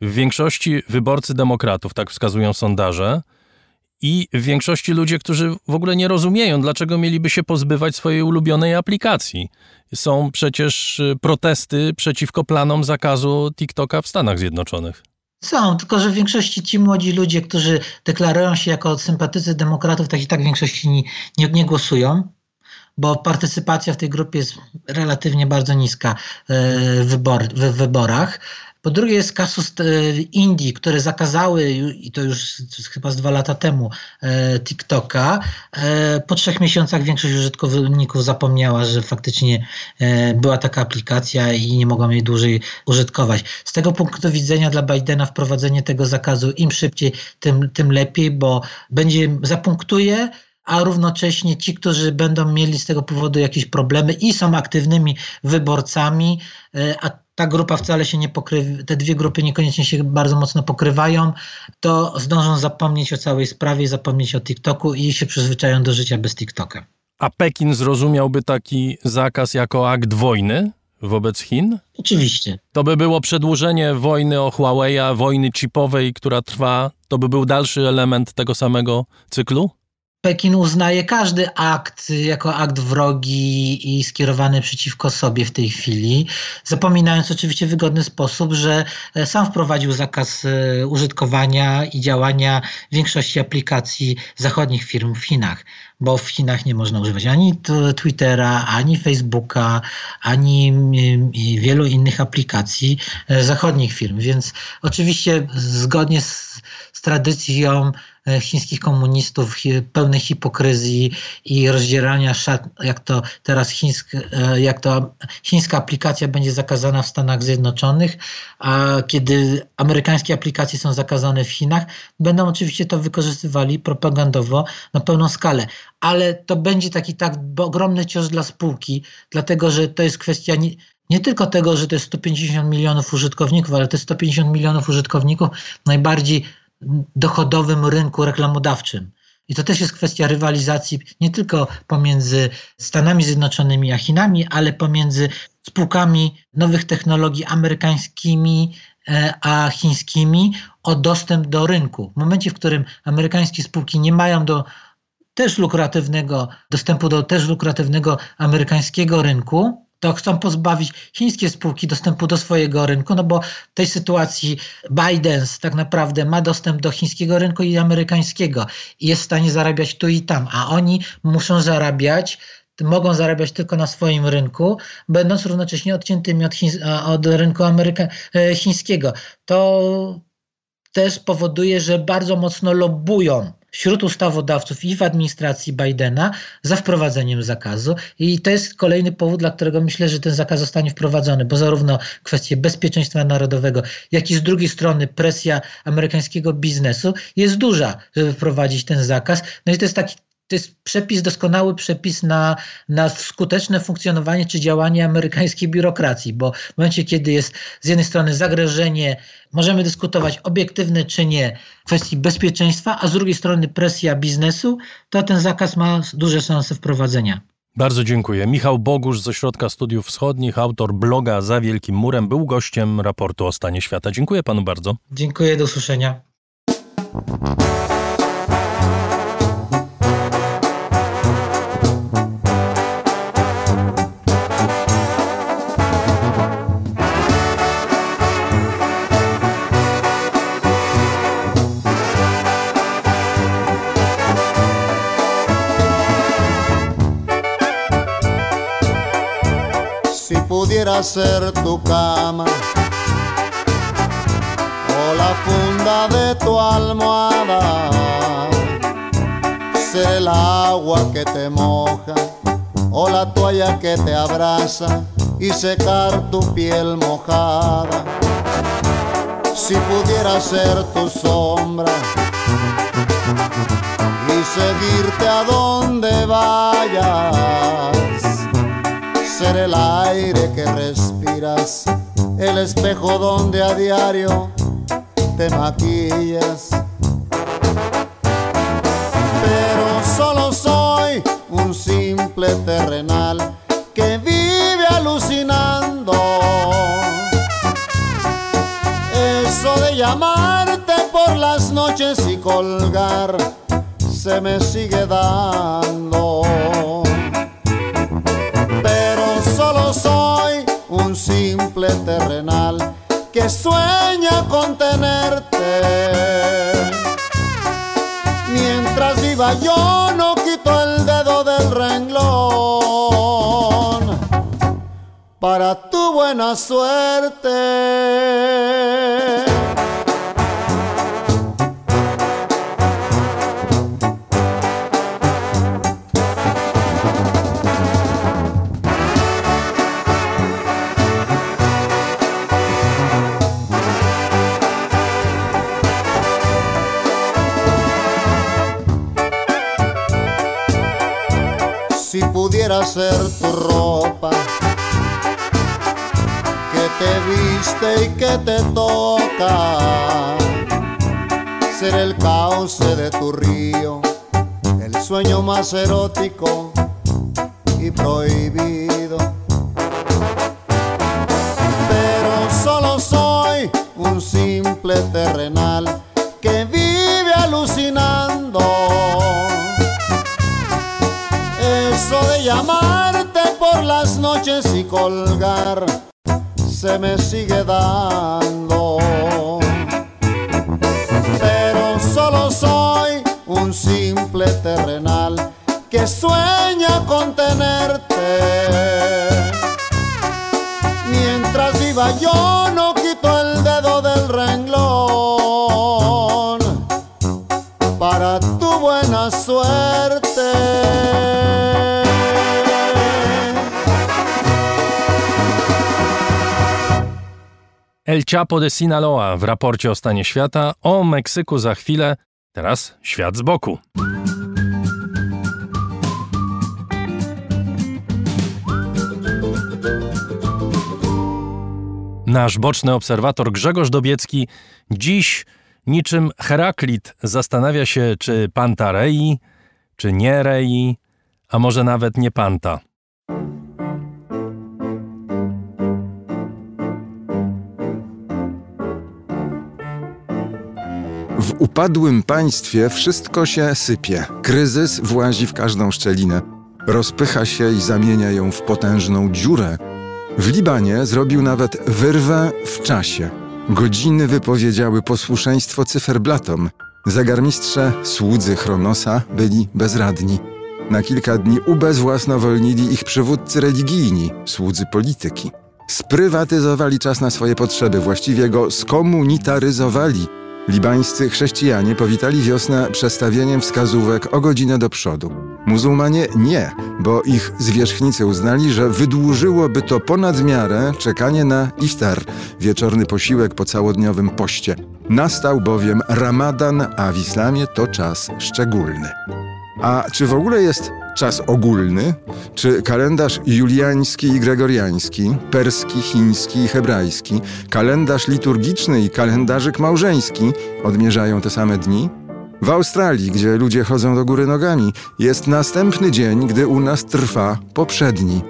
w większości wyborcy demokratów, tak wskazują sondaże, i w większości ludzie, którzy w ogóle nie rozumieją, dlaczego mieliby się pozbywać swojej ulubionej aplikacji. Są przecież y, protesty przeciwko planom zakazu TikToka w Stanach Zjednoczonych. Są, tylko że w większości ci młodzi ludzie, którzy deklarują się jako sympatycy demokratów, tak i tak w większości nie, nie, nie głosują bo partycypacja w tej grupie jest relatywnie bardzo niska e, w, wybor, w wyborach. Po drugie jest kasus e, Indii, które zakazały, i to już chyba z dwa lata temu, e, TikToka. E, po trzech miesiącach większość użytkowników zapomniała, że faktycznie była taka aplikacja i nie mogła jej dłużej użytkować. Z tego punktu widzenia dla Bidena wprowadzenie tego zakazu im szybciej, tym, tym lepiej, bo będzie zapunktuje a równocześnie ci, którzy będą mieli z tego powodu jakieś problemy i są aktywnymi wyborcami, a ta grupa wcale się nie pokrywa, te dwie grupy niekoniecznie się bardzo mocno pokrywają, to zdążą zapomnieć o całej sprawie, zapomnieć o TikToku i się przyzwyczają do życia bez TikToka. A Pekin zrozumiałby taki zakaz jako akt wojny wobec Chin? Oczywiście. To by było przedłużenie wojny o Huawei, wojny chipowej, która trwa. To by był dalszy element tego samego cyklu? Pekin uznaje każdy akt jako akt wrogi i skierowany przeciwko sobie w tej chwili, zapominając oczywiście w wygodny sposób, że e, sam wprowadził zakaz e, użytkowania i działania większości aplikacji zachodnich firm w Chinach, bo w Chinach nie można używać ani Twittera, ani Facebooka, ani wielu innych aplikacji e, zachodnich firm. Więc oczywiście zgodnie z, z tradycją chińskich komunistów pełnej hipokryzji i rozdzierania szat, jak to teraz chińsk, e, jak to chińska aplikacja będzie zakazana w Stanach Zjednoczonych, a kiedy amerykańskie aplikacje są zakazane w Chinach, będą oczywiście to wykorzystywali propagandowo na pełną skalę. Ale to będzie taki tak ogromny cios dla spółki, dlatego że to jest kwestia nie, nie tylko tego, że to jest 150 milionów użytkowników, ale to jest 150 milionów użytkowników najbardziej dochodowym rynku reklamodawczym. I to też jest kwestia rywalizacji nie tylko pomiędzy Stanami Zjednoczonymi a Chinami, ale pomiędzy spółkami nowych technologii amerykańskimi e, a chińskimi o dostęp do rynku. W momencie, w którym amerykańskie spółki nie mają do też lukratywnego dostępu do też lukratywnego amerykańskiego rynku, to chcą pozbawić chińskie spółki dostępu do swojego rynku, no bo w tej sytuacji Biden tak naprawdę ma dostęp do chińskiego rynku i amerykańskiego i jest w stanie zarabiać tu i tam, a oni muszą zarabiać mogą zarabiać tylko na swoim rynku, będąc równocześnie odciętymi od, od rynku Ameryka, e, chińskiego. To też powoduje, że bardzo mocno lobbują wśród ustawodawców i w administracji Bidena za wprowadzeniem zakazu. I to jest kolejny powód, dla którego myślę, że ten zakaz zostanie wprowadzony, bo zarówno kwestie bezpieczeństwa narodowego, jak i z drugiej strony presja amerykańskiego biznesu jest duża, żeby wprowadzić ten zakaz. No i to jest taki to jest przepis, doskonały przepis na, na skuteczne funkcjonowanie czy działanie amerykańskiej biurokracji, bo w momencie, kiedy jest z jednej strony zagrożenie, możemy dyskutować obiektywne czy nie, kwestii bezpieczeństwa, a z drugiej strony presja biznesu, to ten zakaz ma duże szanse wprowadzenia. Bardzo dziękuję. Michał Bogusz z Ośrodka Studiów Wschodnich, autor bloga Za Wielkim Murem, był gościem raportu o stanie świata. Dziękuję panu bardzo. Dziękuję, do usłyszenia. Ser tu cama o la funda de tu almohada, ser el agua que te moja o la toalla que te abraza y secar tu piel mojada. Si pudiera ser tu sombra y seguirte a donde vayas ser el aire que respiras, el espejo donde a diario te maquillas. Pero solo soy un simple terrenal que vive alucinando. Eso de llamarte por las noches y colgar se me sigue dando. Simple terrenal que sueña con tenerte. Mientras viva yo no quito el dedo del renglón para tu buena suerte. Ser tu ropa. Que te viste y que te toca, ser el cauce de tu río, el sueño más erótico y prohibido. Pero solo soy un simple terrenal las noches y colgar se me sigue dando. Pero solo soy un simple terrenal que sueña con tenerte. Mientras viva yo El Chapo de Sinaloa w raporcie o stanie świata, o Meksyku za chwilę, teraz świat z boku. Nasz boczny obserwator Grzegorz Dobiecki dziś niczym Heraklit zastanawia się, czy panta rei, czy nie rei, a może nawet nie panta. Upadłym państwie wszystko się sypie. Kryzys włazi w każdą szczelinę. Rozpycha się i zamienia ją w potężną dziurę, W Libanie zrobił nawet wyrwę w czasie. Godziny wypowiedziały posłuszeństwo cyferblatom. Zegarmistrze, słudzy Chronosa byli bezradni. Na kilka dni ubezwłasnowolnili ich przywódcy religijni, słudzy polityki. Sprywatyzowali czas na swoje potrzeby, właściwie go skomunitaryzowali. Libańscy chrześcijanie powitali wiosnę przestawieniem wskazówek o godzinę do przodu. Muzułmanie nie, bo ich zwierzchnicy uznali, że wydłużyłoby to ponad miarę czekanie na iftar, wieczorny posiłek po całodniowym poście. Nastał bowiem Ramadan, a w islamie to czas szczególny. A czy w ogóle jest czas ogólny? Czy kalendarz juliański i gregoriański, perski, chiński i hebrajski, kalendarz liturgiczny i kalendarzyk małżeński odmierzają te same dni? W Australii, gdzie ludzie chodzą do góry nogami, jest następny dzień, gdy u nas trwa poprzedni.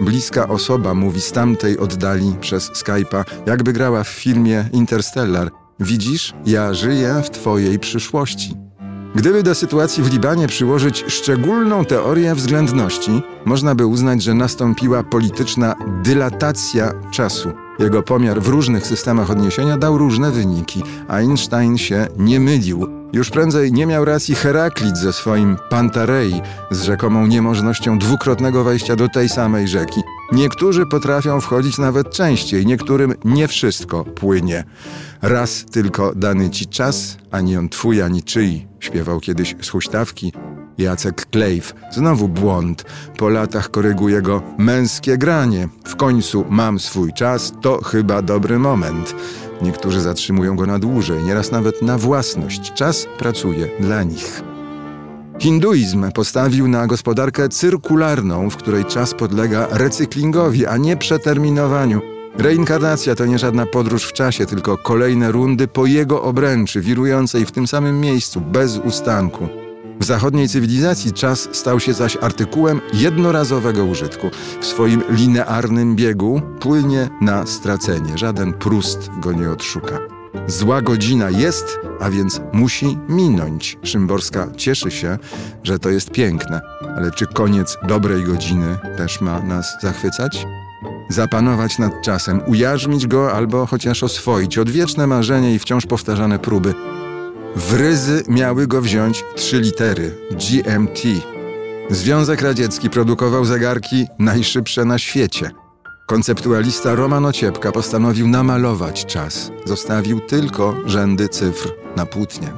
Bliska osoba mówi z tamtej oddali przez Skype'a, jakby grała w filmie Interstellar. Widzisz, ja żyję w twojej przyszłości. Gdyby do sytuacji w Libanie przyłożyć szczególną teorię względności, można by uznać, że nastąpiła polityczna dylatacja czasu. Jego pomiar w różnych systemach odniesienia dał różne wyniki. Einstein się nie mylił. Już prędzej nie miał racji Heraklit ze swoim Pantarei, z rzekomą niemożnością dwukrotnego wejścia do tej samej rzeki. Niektórzy potrafią wchodzić nawet częściej, niektórym nie wszystko płynie. Raz tylko dany ci czas, ani on twój, ani czyj, śpiewał kiedyś z huśtawki. Jacek Klejw. Znowu błąd. Po latach koryguje go męskie granie. W końcu mam swój czas, to chyba dobry moment. Niektórzy zatrzymują go na dłużej, nieraz nawet na własność. Czas pracuje dla nich. Hinduizm postawił na gospodarkę cyrkularną, w której czas podlega recyklingowi, a nie przeterminowaniu. Reinkarnacja to nie żadna podróż w czasie, tylko kolejne rundy po jego obręczy, wirującej w tym samym miejscu, bez ustanku. W zachodniej cywilizacji czas stał się zaś artykułem jednorazowego użytku. W swoim linearnym biegu płynie na stracenie. Żaden Prust go nie odszuka. Zła godzina jest, a więc musi minąć. Szymborska cieszy się, że to jest piękne, ale czy koniec dobrej godziny też ma nas zachwycać? Zapanować nad czasem, ujarzmić go albo chociaż oswoić. Odwieczne marzenie i wciąż powtarzane próby. W ryzy miały go wziąć trzy litery GMT. Związek Radziecki produkował zegarki najszybsze na świecie. Konceptualista Roman Ociepka postanowił namalować czas. Zostawił tylko rzędy cyfr na płótnie.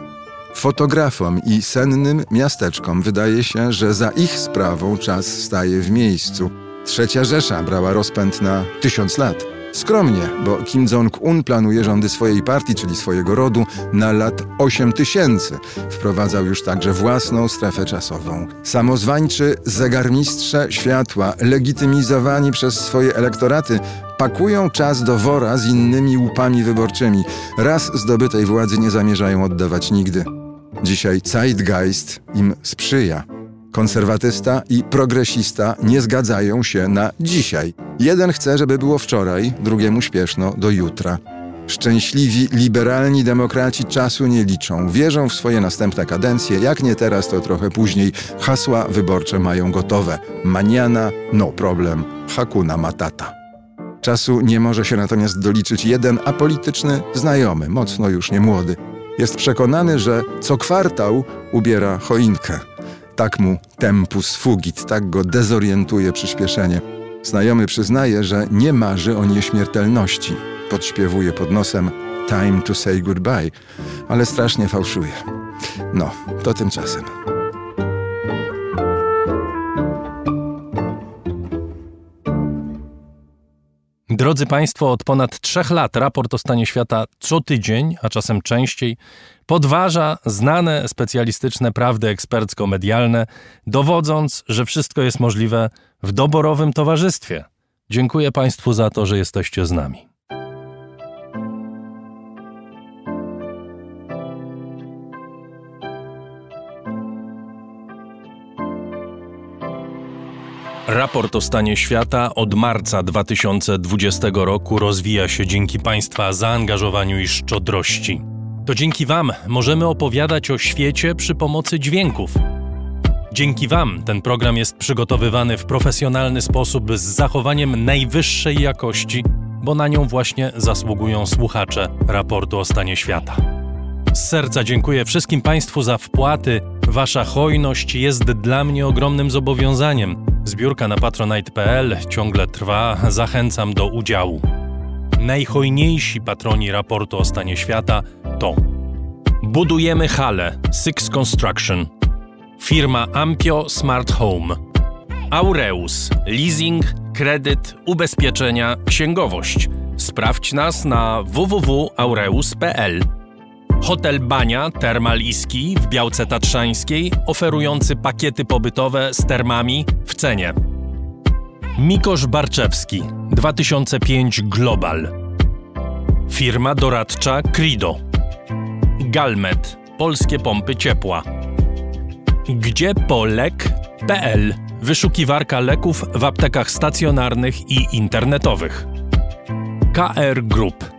Fotografom i sennym miasteczkom wydaje się, że za ich sprawą czas staje w miejscu. Trzecia Rzesza brała rozpęd na tysiąc lat. Skromnie, bo Kim Jong-un planuje rządy swojej partii, czyli swojego rodu, na lat 8 tysięcy. Wprowadzał już także własną strefę czasową. Samozwańczy zegarmistrze światła, legitymizowani przez swoje elektoraty, pakują czas do wora z innymi łupami wyborczymi. Raz zdobytej władzy nie zamierzają oddawać nigdy. Dzisiaj Zeitgeist im sprzyja. Konserwatysta i progresista nie zgadzają się na dzisiaj. Jeden chce, żeby było wczoraj, drugiemu śpieszno do jutra. Szczęśliwi, liberalni demokraci czasu nie liczą. Wierzą w swoje następne kadencje. Jak nie teraz, to trochę później. Hasła wyborcze mają gotowe. Maniana, no problem. Hakuna matata. Czasu nie może się natomiast doliczyć jeden apolityczny znajomy, mocno już nie młody. Jest przekonany, że co kwartał ubiera choinkę. Tak mu tempus fugit, tak go dezorientuje przyspieszenie. Znajomy przyznaje, że nie marzy o nieśmiertelności. Podśpiewuje pod nosem Time to say goodbye, ale strasznie fałszuje. No, to tymczasem. Drodzy Państwo, od ponad trzech lat raport o stanie świata co tydzień, a czasem częściej, podważa znane specjalistyczne prawdy ekspercko-medialne, dowodząc, że wszystko jest możliwe w doborowym towarzystwie. Dziękuję Państwu za to, że jesteście z nami. Raport o stanie świata od marca 2020 roku rozwija się dzięki Państwa zaangażowaniu i szczodrości. To dzięki Wam możemy opowiadać o świecie przy pomocy dźwięków. Dzięki Wam ten program jest przygotowywany w profesjonalny sposób z zachowaniem najwyższej jakości, bo na nią właśnie zasługują słuchacze raportu o stanie świata. Z serca dziękuję wszystkim Państwu za wpłaty. Wasza hojność jest dla mnie ogromnym zobowiązaniem. Zbiórka na patronite.pl ciągle trwa, zachęcam do udziału. Najhojniejsi patroni raportu o stanie świata to Budujemy hale Six Construction, firma Ampio Smart Home, Aureus, leasing, kredyt, ubezpieczenia, księgowość. Sprawdź nas na www.aureus.pl. Hotel Bania Termal Iski w Białce Tatrzańskiej, oferujący pakiety pobytowe z termami w cenie. Mikosz Barczewski 2005 Global. Firma doradcza Crido. Galmet Polskie pompy ciepła. Gdzie polek.pl Wyszukiwarka leków w aptekach stacjonarnych i internetowych. KR Group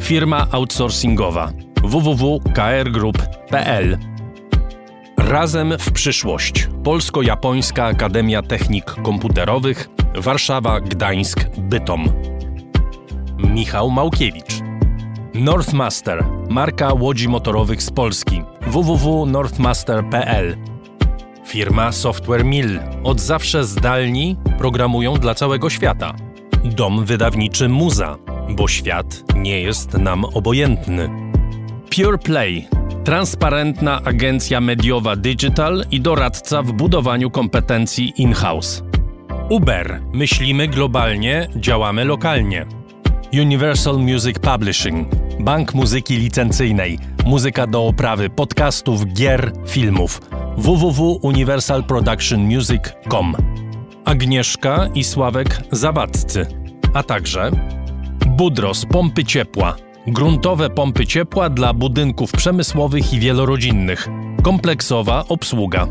Firma outsourcingowa www.krgroup.pl Razem w przyszłość. Polsko-Japońska Akademia Technik Komputerowych Warszawa, Gdańsk, Bytom. Michał Małkiewicz. Northmaster, marka łodzi motorowych z Polski. www.northmaster.pl Firma Software Mill. Od zawsze zdalni programują dla całego świata. Dom wydawniczy Muza, bo świat nie jest nam obojętny. Pure Play. Transparentna agencja mediowa digital i doradca w budowaniu kompetencji in-house. Uber. Myślimy globalnie, działamy lokalnie. Universal Music Publishing. Bank muzyki licencyjnej. Muzyka do oprawy podcastów, gier, filmów. www.universalproductionmusic.com Agnieszka i Sławek Zawadzcy. A także Budros Pompy Ciepła. Gruntowe pompy ciepła dla budynków przemysłowych i wielorodzinnych. Kompleksowa obsługa.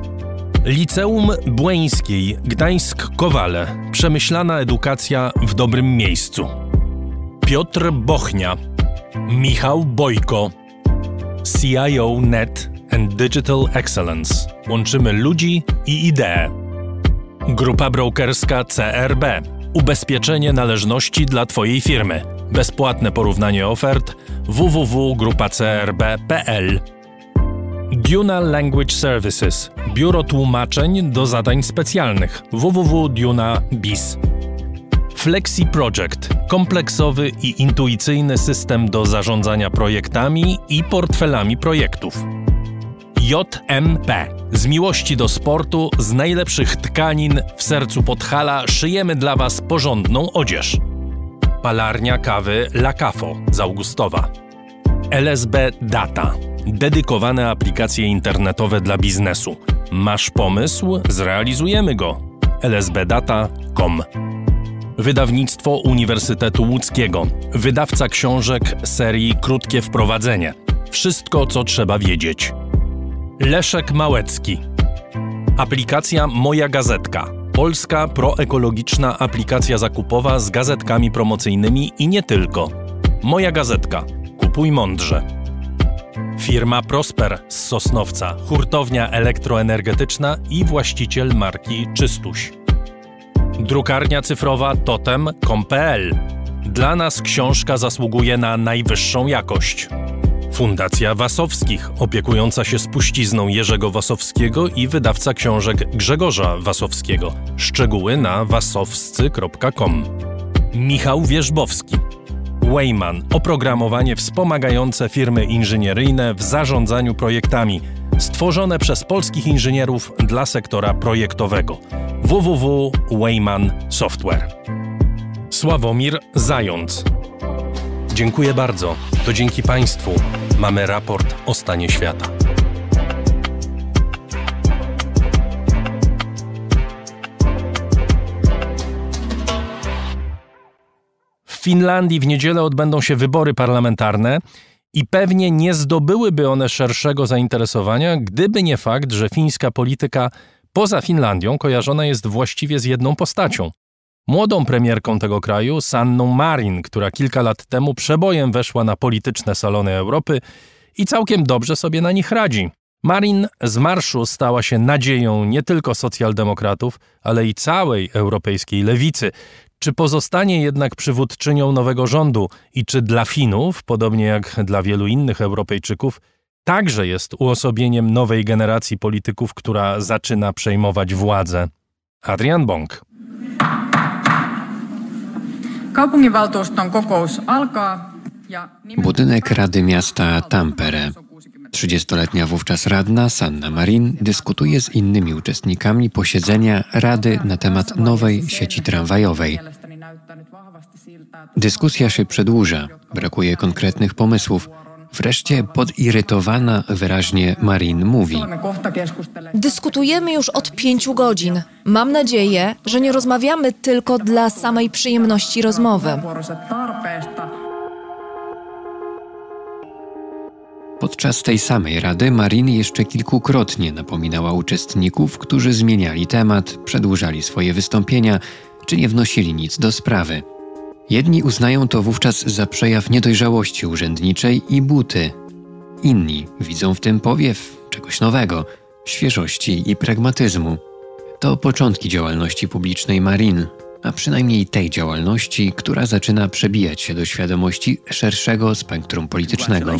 Liceum Błeńskiej Gdańsk-Kowale. Przemyślana edukacja w dobrym miejscu. Piotr Bochnia. Michał Bojko. CIO Net and Digital Excellence. Łączymy ludzi i idee. Grupa brokerska CRB. Ubezpieczenie należności dla Twojej firmy. Bezpłatne porównanie ofert www.grupacrb.pl Duna Language Services. Biuro tłumaczeń do zadań specjalnych www.duna.biz. Flexi Project. Kompleksowy i intuicyjny system do zarządzania projektami i portfelami projektów. JMP. Z miłości do sportu, z najlepszych tkanin w sercu Podhala szyjemy dla Was porządną odzież. Palarnia kawy La Cafo z Augustowa. LSB Data. Dedykowane aplikacje internetowe dla biznesu. Masz pomysł? Zrealizujemy go. lsbdata.com Wydawnictwo Uniwersytetu Łódzkiego. Wydawca książek serii Krótkie Wprowadzenie. Wszystko, co trzeba wiedzieć. Leszek Małecki. Aplikacja Moja Gazetka. Polska proekologiczna aplikacja zakupowa z gazetkami promocyjnymi i nie tylko. Moja Gazetka. Kupuj mądrze. Firma Prosper z Sosnowca, hurtownia elektroenergetyczna i właściciel marki Czystuś. Drukarnia cyfrowa totem.com.pl. Dla nas książka zasługuje na najwyższą jakość. Fundacja Wasowskich, opiekująca się spuścizną Jerzego Wasowskiego i wydawca książek Grzegorza Wasowskiego. Szczegóły na wasowscy.com. Michał Wierzbowski. Wayman oprogramowanie wspomagające firmy inżynieryjne w zarządzaniu projektami, stworzone przez polskich inżynierów dla sektora projektowego. www.wayman Software. Sławomir Zając. Dziękuję bardzo. To dzięki Państwu mamy raport o stanie świata. W Finlandii w niedzielę odbędą się wybory parlamentarne i pewnie nie zdobyłyby one szerszego zainteresowania, gdyby nie fakt, że fińska polityka poza Finlandią kojarzona jest właściwie z jedną postacią. Młodą premierką tego kraju, Sanną Marin, która kilka lat temu przebojem weszła na polityczne salony Europy i całkiem dobrze sobie na nich radzi. Marin z marszu stała się nadzieją nie tylko socjaldemokratów, ale i całej europejskiej lewicy. Czy pozostanie jednak przywódczynią nowego rządu i czy dla Finów, podobnie jak dla wielu innych Europejczyków, także jest uosobieniem nowej generacji polityków, która zaczyna przejmować władzę? Adrian Bąk. Kaupunginvaltuuston kokous alkaa Budynek Rady Miasta Tampere. 30-letnia wówczas radna Sanna Marin dyskutuje z innymi uczestnikami posiedzenia Rady na temat nowej sieci tramwajowej. Dyskusja się przedłuża, brakuje konkretnych pomysłów. Wreszcie podirytowana wyraźnie Marin mówi: Dyskutujemy już od pięciu godzin. Mam nadzieję, że nie rozmawiamy tylko dla samej przyjemności rozmowy. Podczas tej samej rady Marin jeszcze kilkukrotnie napominała uczestników, którzy zmieniali temat, przedłużali swoje wystąpienia czy nie wnosili nic do sprawy. Jedni uznają to wówczas za przejaw niedojrzałości urzędniczej i buty. Inni widzą w tym powiew czegoś nowego, świeżości i pragmatyzmu. To początki działalności publicznej Marin, a przynajmniej tej działalności, która zaczyna przebijać się do świadomości szerszego spektrum politycznego.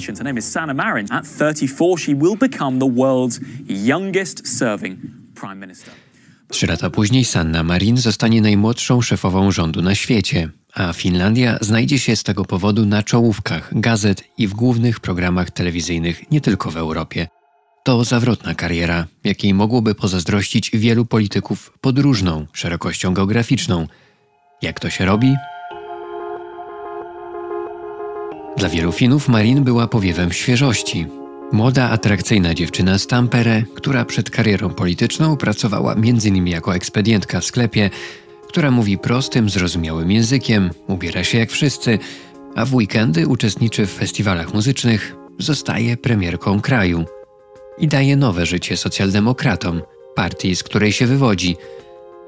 Trzy lata później Sanna Marin zostanie najmłodszą szefową rządu na świecie, a Finlandia znajdzie się z tego powodu na czołówkach gazet i w głównych programach telewizyjnych nie tylko w Europie. To zawrotna kariera, jakiej mogłoby pozazdrościć wielu polityków podróżną szerokością geograficzną. Jak to się robi? Dla wielu Finów Marin była powiewem świeżości. Młoda, atrakcyjna dziewczyna z Tampere, która przed karierą polityczną pracowała m.in. jako ekspedientka w sklepie, która mówi prostym, zrozumiałym językiem, ubiera się jak wszyscy, a w weekendy uczestniczy w festiwalach muzycznych, zostaje premierką kraju i daje nowe życie socjaldemokratom, partii, z której się wywodzi,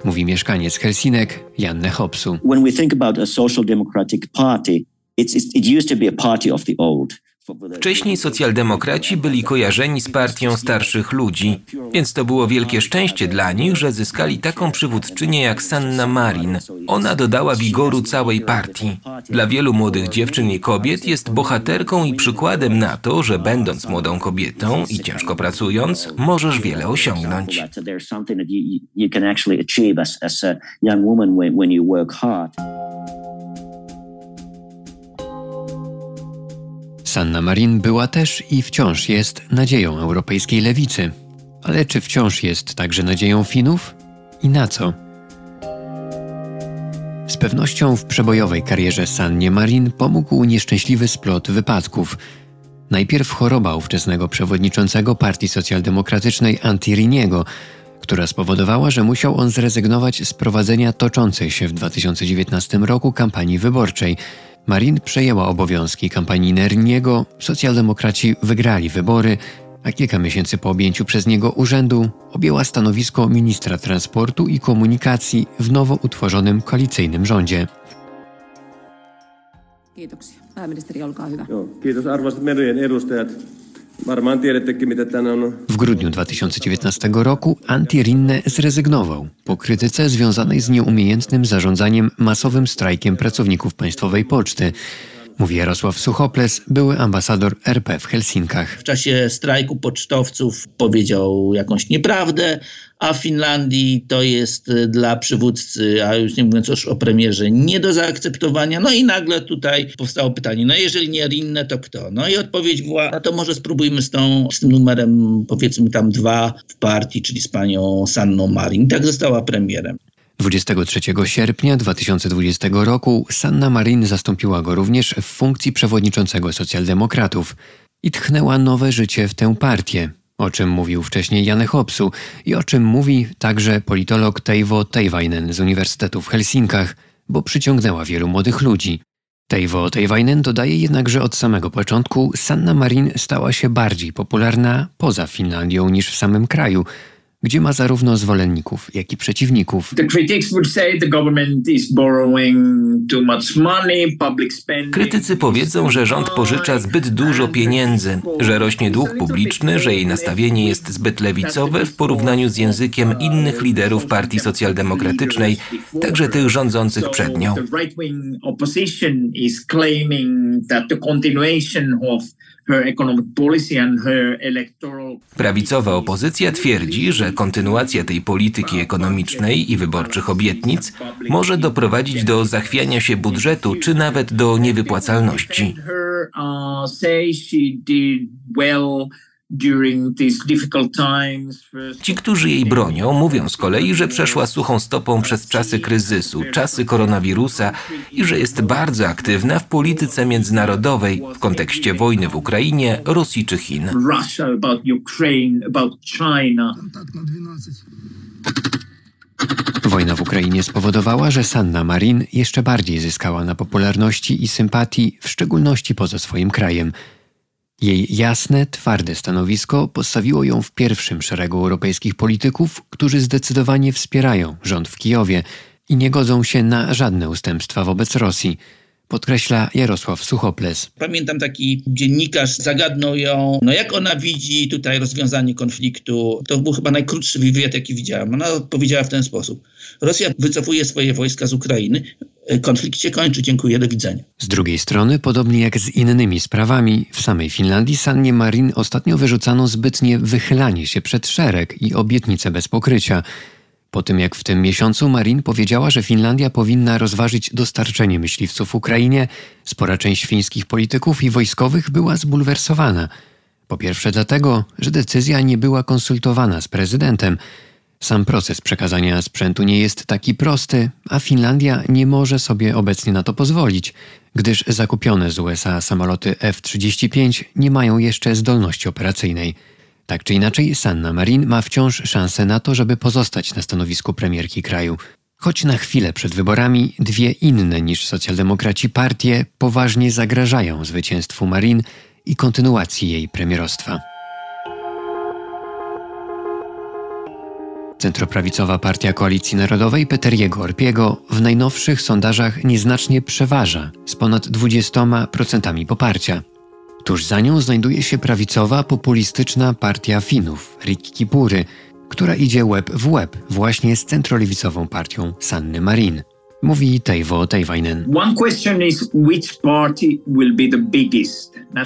mówi mieszkaniec Helsinek Janne Hopsu. When we think about a social democratic party, it's, it used to be a party of the old. Wcześniej socjaldemokraci byli kojarzeni z partią starszych ludzi, więc to było wielkie szczęście dla nich, że zyskali taką przywódczynię jak Sanna Marin. Ona dodała wigoru całej partii. Dla wielu młodych dziewczyn i kobiet jest bohaterką i przykładem na to, że będąc młodą kobietą i ciężko pracując, możesz wiele osiągnąć. Sanna Marin była też i wciąż jest nadzieją europejskiej lewicy. Ale czy wciąż jest także nadzieją Finów? I na co? Z pewnością w przebojowej karierze Sannie Marin pomógł nieszczęśliwy splot wypadków. Najpierw choroba ówczesnego przewodniczącego Partii Socjaldemokratycznej Antiriniego, która spowodowała, że musiał on zrezygnować z prowadzenia toczącej się w 2019 roku kampanii wyborczej – Marin przejęła obowiązki kampanii Nerniego, socjaldemokraci wygrali wybory, a kilka miesięcy po objęciu przez niego urzędu objęła stanowisko ministra transportu i komunikacji w nowo utworzonym koalicyjnym rządzie. Kiitoksia. Pääministeri, olkaa hyvä. Joo, kiitos arvoisat edustajat. W grudniu 2019 roku Antti Rinne zrezygnował po krytyce związanej z nieumiejętnym zarządzaniem masowym strajkiem pracowników państwowej poczty. Mówi Jarosław Suchoples, były ambasador RP w Helsinkach. W czasie strajku pocztowców powiedział jakąś nieprawdę, a w Finlandii to jest y, dla przywódcy, a już nie mówiąc już o premierze, nie do zaakceptowania. No i nagle tutaj powstało pytanie, no jeżeli nie Rinne, to kto? No i odpowiedź była, no to może spróbujmy z, tą, z tym numerem, powiedzmy tam dwa w partii, czyli z panią Sanną Marin. Tak została premierem. 23 sierpnia 2020 roku Sanna Marin zastąpiła go również w funkcji przewodniczącego socjaldemokratów i tchnęła nowe życie w tę partię, o czym mówił wcześniej Jan Hopsu i o czym mówi także politolog Teivo Teivainen z Uniwersytetu w Helsinkach, bo przyciągnęła wielu młodych ludzi. Teivo Teivainen dodaje jednak, że od samego początku Sanna Marin stała się bardziej popularna poza Finlandią niż w samym kraju – gdzie ma zarówno zwolenników, jak i przeciwników. Krytycy powiedzą, że rząd pożycza zbyt dużo pieniędzy, że rośnie dług publiczny, że jej nastawienie jest zbyt lewicowe w porównaniu z językiem innych liderów partii socjaldemokratycznej, także tych rządzących przed nią. Prawicowa opozycja twierdzi, że kontynuacja tej polityki ekonomicznej i wyborczych obietnic może doprowadzić do zachwiania się budżetu czy nawet do niewypłacalności. Ci, którzy jej bronią, mówią z kolei, że przeszła suchą stopą przez czasy kryzysu, czasy koronawirusa i że jest bardzo aktywna w polityce międzynarodowej w kontekście wojny w Ukrainie, Rosji czy Chin. Wojna w Ukrainie spowodowała, że Sanna Marin jeszcze bardziej zyskała na popularności i sympatii, w szczególności poza swoim krajem – jej jasne, twarde stanowisko postawiło ją w pierwszym szeregu europejskich polityków, którzy zdecydowanie wspierają rząd w Kijowie i nie godzą się na żadne ustępstwa wobec Rosji podkreśla Jarosław Suchoples. Pamiętam taki dziennikarz, zagadnął ją, no jak ona widzi tutaj rozwiązanie konfliktu. To był chyba najkrótszy wywiad, jaki widziałem. Ona odpowiedziała w ten sposób. Rosja wycofuje swoje wojska z Ukrainy, konflikt się kończy, dziękuję, do widzenia. Z drugiej strony, podobnie jak z innymi sprawami, w samej Finlandii Sannie Marin ostatnio wyrzucano zbytnie wychylanie się przed szereg i obietnice bez pokrycia. Po tym jak w tym miesiącu Marin powiedziała, że Finlandia powinna rozważyć dostarczenie myśliwców Ukrainie, spora część fińskich polityków i wojskowych była zbulwersowana. Po pierwsze dlatego, że decyzja nie była konsultowana z prezydentem. Sam proces przekazania sprzętu nie jest taki prosty, a Finlandia nie może sobie obecnie na to pozwolić, gdyż zakupione z USA samoloty F-35 nie mają jeszcze zdolności operacyjnej. Tak czy inaczej, Sanna Marin ma wciąż szansę na to, żeby pozostać na stanowisku premierki kraju. Choć na chwilę przed wyborami dwie inne niż socjaldemokraci partie poważnie zagrażają zwycięstwu Marin i kontynuacji jej premierostwa. Centroprawicowa Partia Koalicji Narodowej Peteriego Orpiego w najnowszych sondażach nieznacznie przeważa z ponad 20% poparcia. Tuż za nią znajduje się prawicowa, populistyczna partia Finów, Rikkipury, która idzie łeb w łeb właśnie z centrolewicową partią Sanny Marin. Mówi Teivo Teivainen.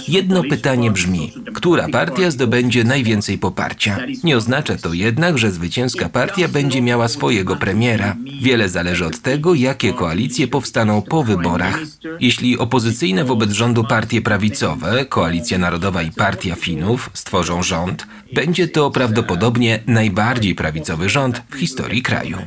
Jedno pytanie brzmi, która partia zdobędzie najwięcej poparcia? Nie oznacza to jednak, że zwycięska partia będzie miała swojego premiera. Wiele zależy od tego, jakie koalicje powstaną po wyborach. Jeśli opozycyjne wobec rządu partie prawicowe, Koalicja Narodowa i Partia Finów stworzą rząd, będzie to prawdopodobnie najbardziej prawicowy rząd w historii kraju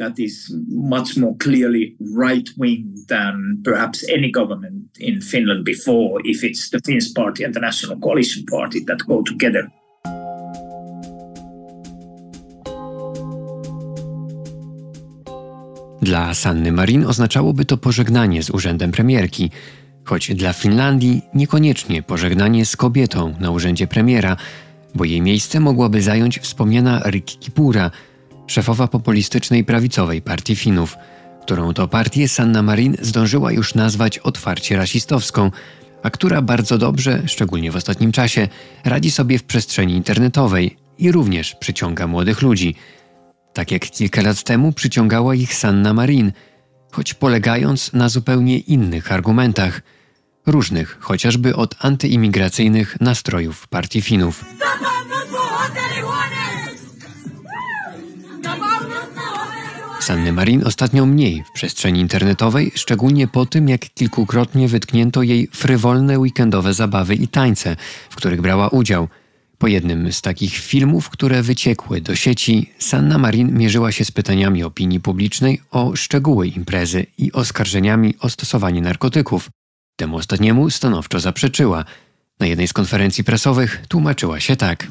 that is much more clearly right wing than perhaps any government in Finland before, if it's the Finns Party and the National Coalition Party that go together. Dla Sanny Marin oznaczałoby to pożegnanie z urzędem premierki, choć dla Finlandii niekoniecznie pożegnanie z kobietą na urzędzie premiera, bo jej miejsce mogłaby zająć wspomniana Rikki Kipura – szefowa populistycznej prawicowej partii Finów, którą to partię Sanna Marin zdążyła już nazwać otwarcie rasistowską, a która bardzo dobrze, szczególnie w ostatnim czasie, radzi sobie w przestrzeni internetowej i również przyciąga młodych ludzi. Tak jak kilka lat temu przyciągała ich Sanna Marin, choć polegając na zupełnie innych argumentach, różnych chociażby od antyimigracyjnych nastrojów partii Finów. Sanny Marin ostatnio mniej w przestrzeni internetowej, szczególnie po tym, jak kilkukrotnie wytknięto jej frywolne weekendowe zabawy i tańce, w których brała udział. Po jednym z takich filmów, które wyciekły do sieci, Sanna Marin mierzyła się z pytaniami opinii publicznej o szczegóły imprezy i oskarżeniami o stosowanie narkotyków. Temu ostatniemu stanowczo zaprzeczyła. Na jednej z konferencji prasowych tłumaczyła się tak.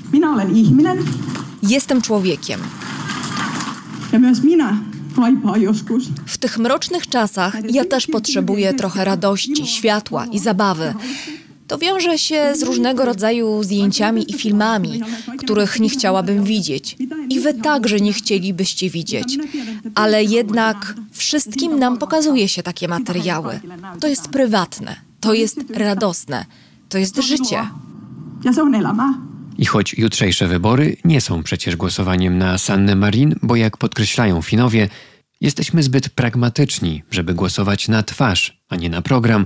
Jestem człowiekiem. W tych mrocznych czasach ja też potrzebuję trochę radości, światła i zabawy. To wiąże się z różnego rodzaju zdjęciami i filmami, których nie chciałabym widzieć. i wy także nie chcielibyście widzieć. Ale jednak wszystkim nam pokazuje się takie materiały. To jest prywatne, to jest radosne, to jest życie. I choć jutrzejsze wybory nie są przecież głosowaniem na Sannę Marin, bo jak podkreślają Finowie, jesteśmy zbyt pragmatyczni, żeby głosować na twarz, a nie na program,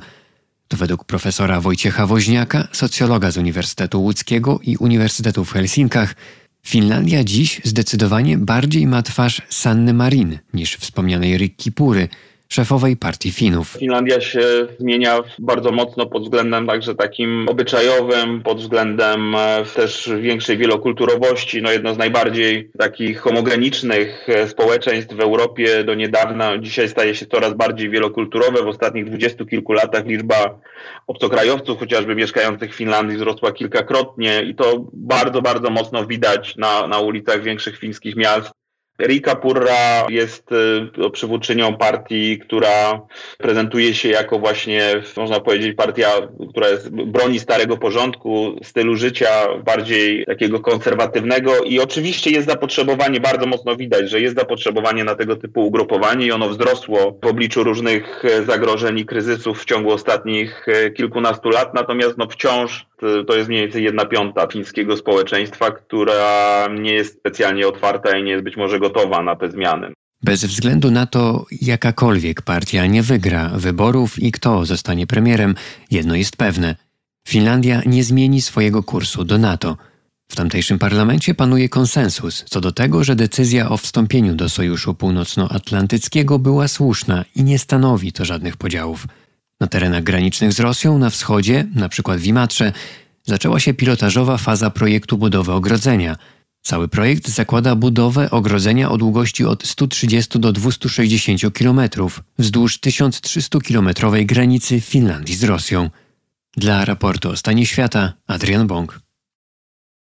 to według profesora Wojciecha Woźniaka, socjologa z Uniwersytetu Łódzkiego i Uniwersytetu w Helsinkach, Finlandia dziś zdecydowanie bardziej ma twarz Sanny Marin niż wspomnianej Rikki Pury – szefowej partii Finów. Finlandia się zmienia bardzo mocno pod względem także takim obyczajowym, pod względem e, też większej wielokulturowości. No jedno z najbardziej takich homogenicznych e, społeczeństw w Europie do niedawna. Dzisiaj staje się coraz bardziej wielokulturowe. W ostatnich dwudziestu kilku latach liczba obcokrajowców, chociażby mieszkających w Finlandii, wzrosła kilkakrotnie i to bardzo, bardzo mocno widać na, na ulicach większych fińskich miast. Rika Purra jest y, przywódczynią partii, która prezentuje się jako właśnie, można powiedzieć, partia, która jest, broni starego porządku, stylu życia bardziej takiego konserwatywnego. I oczywiście jest zapotrzebowanie, bardzo mocno widać, że jest zapotrzebowanie na tego typu ugrupowanie i ono wzrosło w obliczu różnych zagrożeń i kryzysów w ciągu ostatnich y, kilkunastu lat, natomiast no wciąż to jest mniej więcej jedna piąta fińskiego społeczeństwa, która nie jest specjalnie otwarta i nie jest być może gotowa na te zmiany. Bez względu na to, jakakolwiek partia nie wygra wyborów i kto zostanie premierem, jedno jest pewne: Finlandia nie zmieni swojego kursu do NATO. W tamtejszym parlamencie panuje konsensus co do tego, że decyzja o wstąpieniu do Sojuszu Północnoatlantyckiego była słuszna i nie stanowi to żadnych podziałów. Na terenach granicznych z Rosją na wschodzie, np. w Imatrze, zaczęła się pilotażowa faza projektu budowy ogrodzenia. Cały projekt zakłada budowę ogrodzenia o długości od 130 do 260 km wzdłuż 1300-kilometrowej granicy Finlandii z Rosją. Dla raportu o stanie świata Adrian Bong.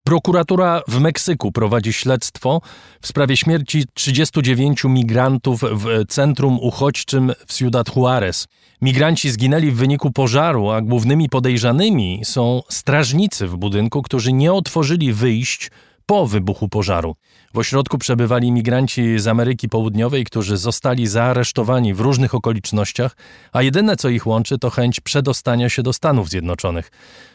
Prokuratura w Meksyku prowadzi śledztwo w sprawie śmierci 39 migrantów w centrum uchodźczym w Ciudad Juarez. Migranci zginęli w wyniku pożaru, a głównymi podejrzanymi są strażnicy w budynku, którzy nie otworzyli wyjść po wybuchu pożaru. W ośrodku przebywali migranci z Ameryki Południowej, którzy zostali zaaresztowani w różnych okolicznościach, a jedyne co ich łączy to chęć przedostania się do Stanów Zjednoczonych.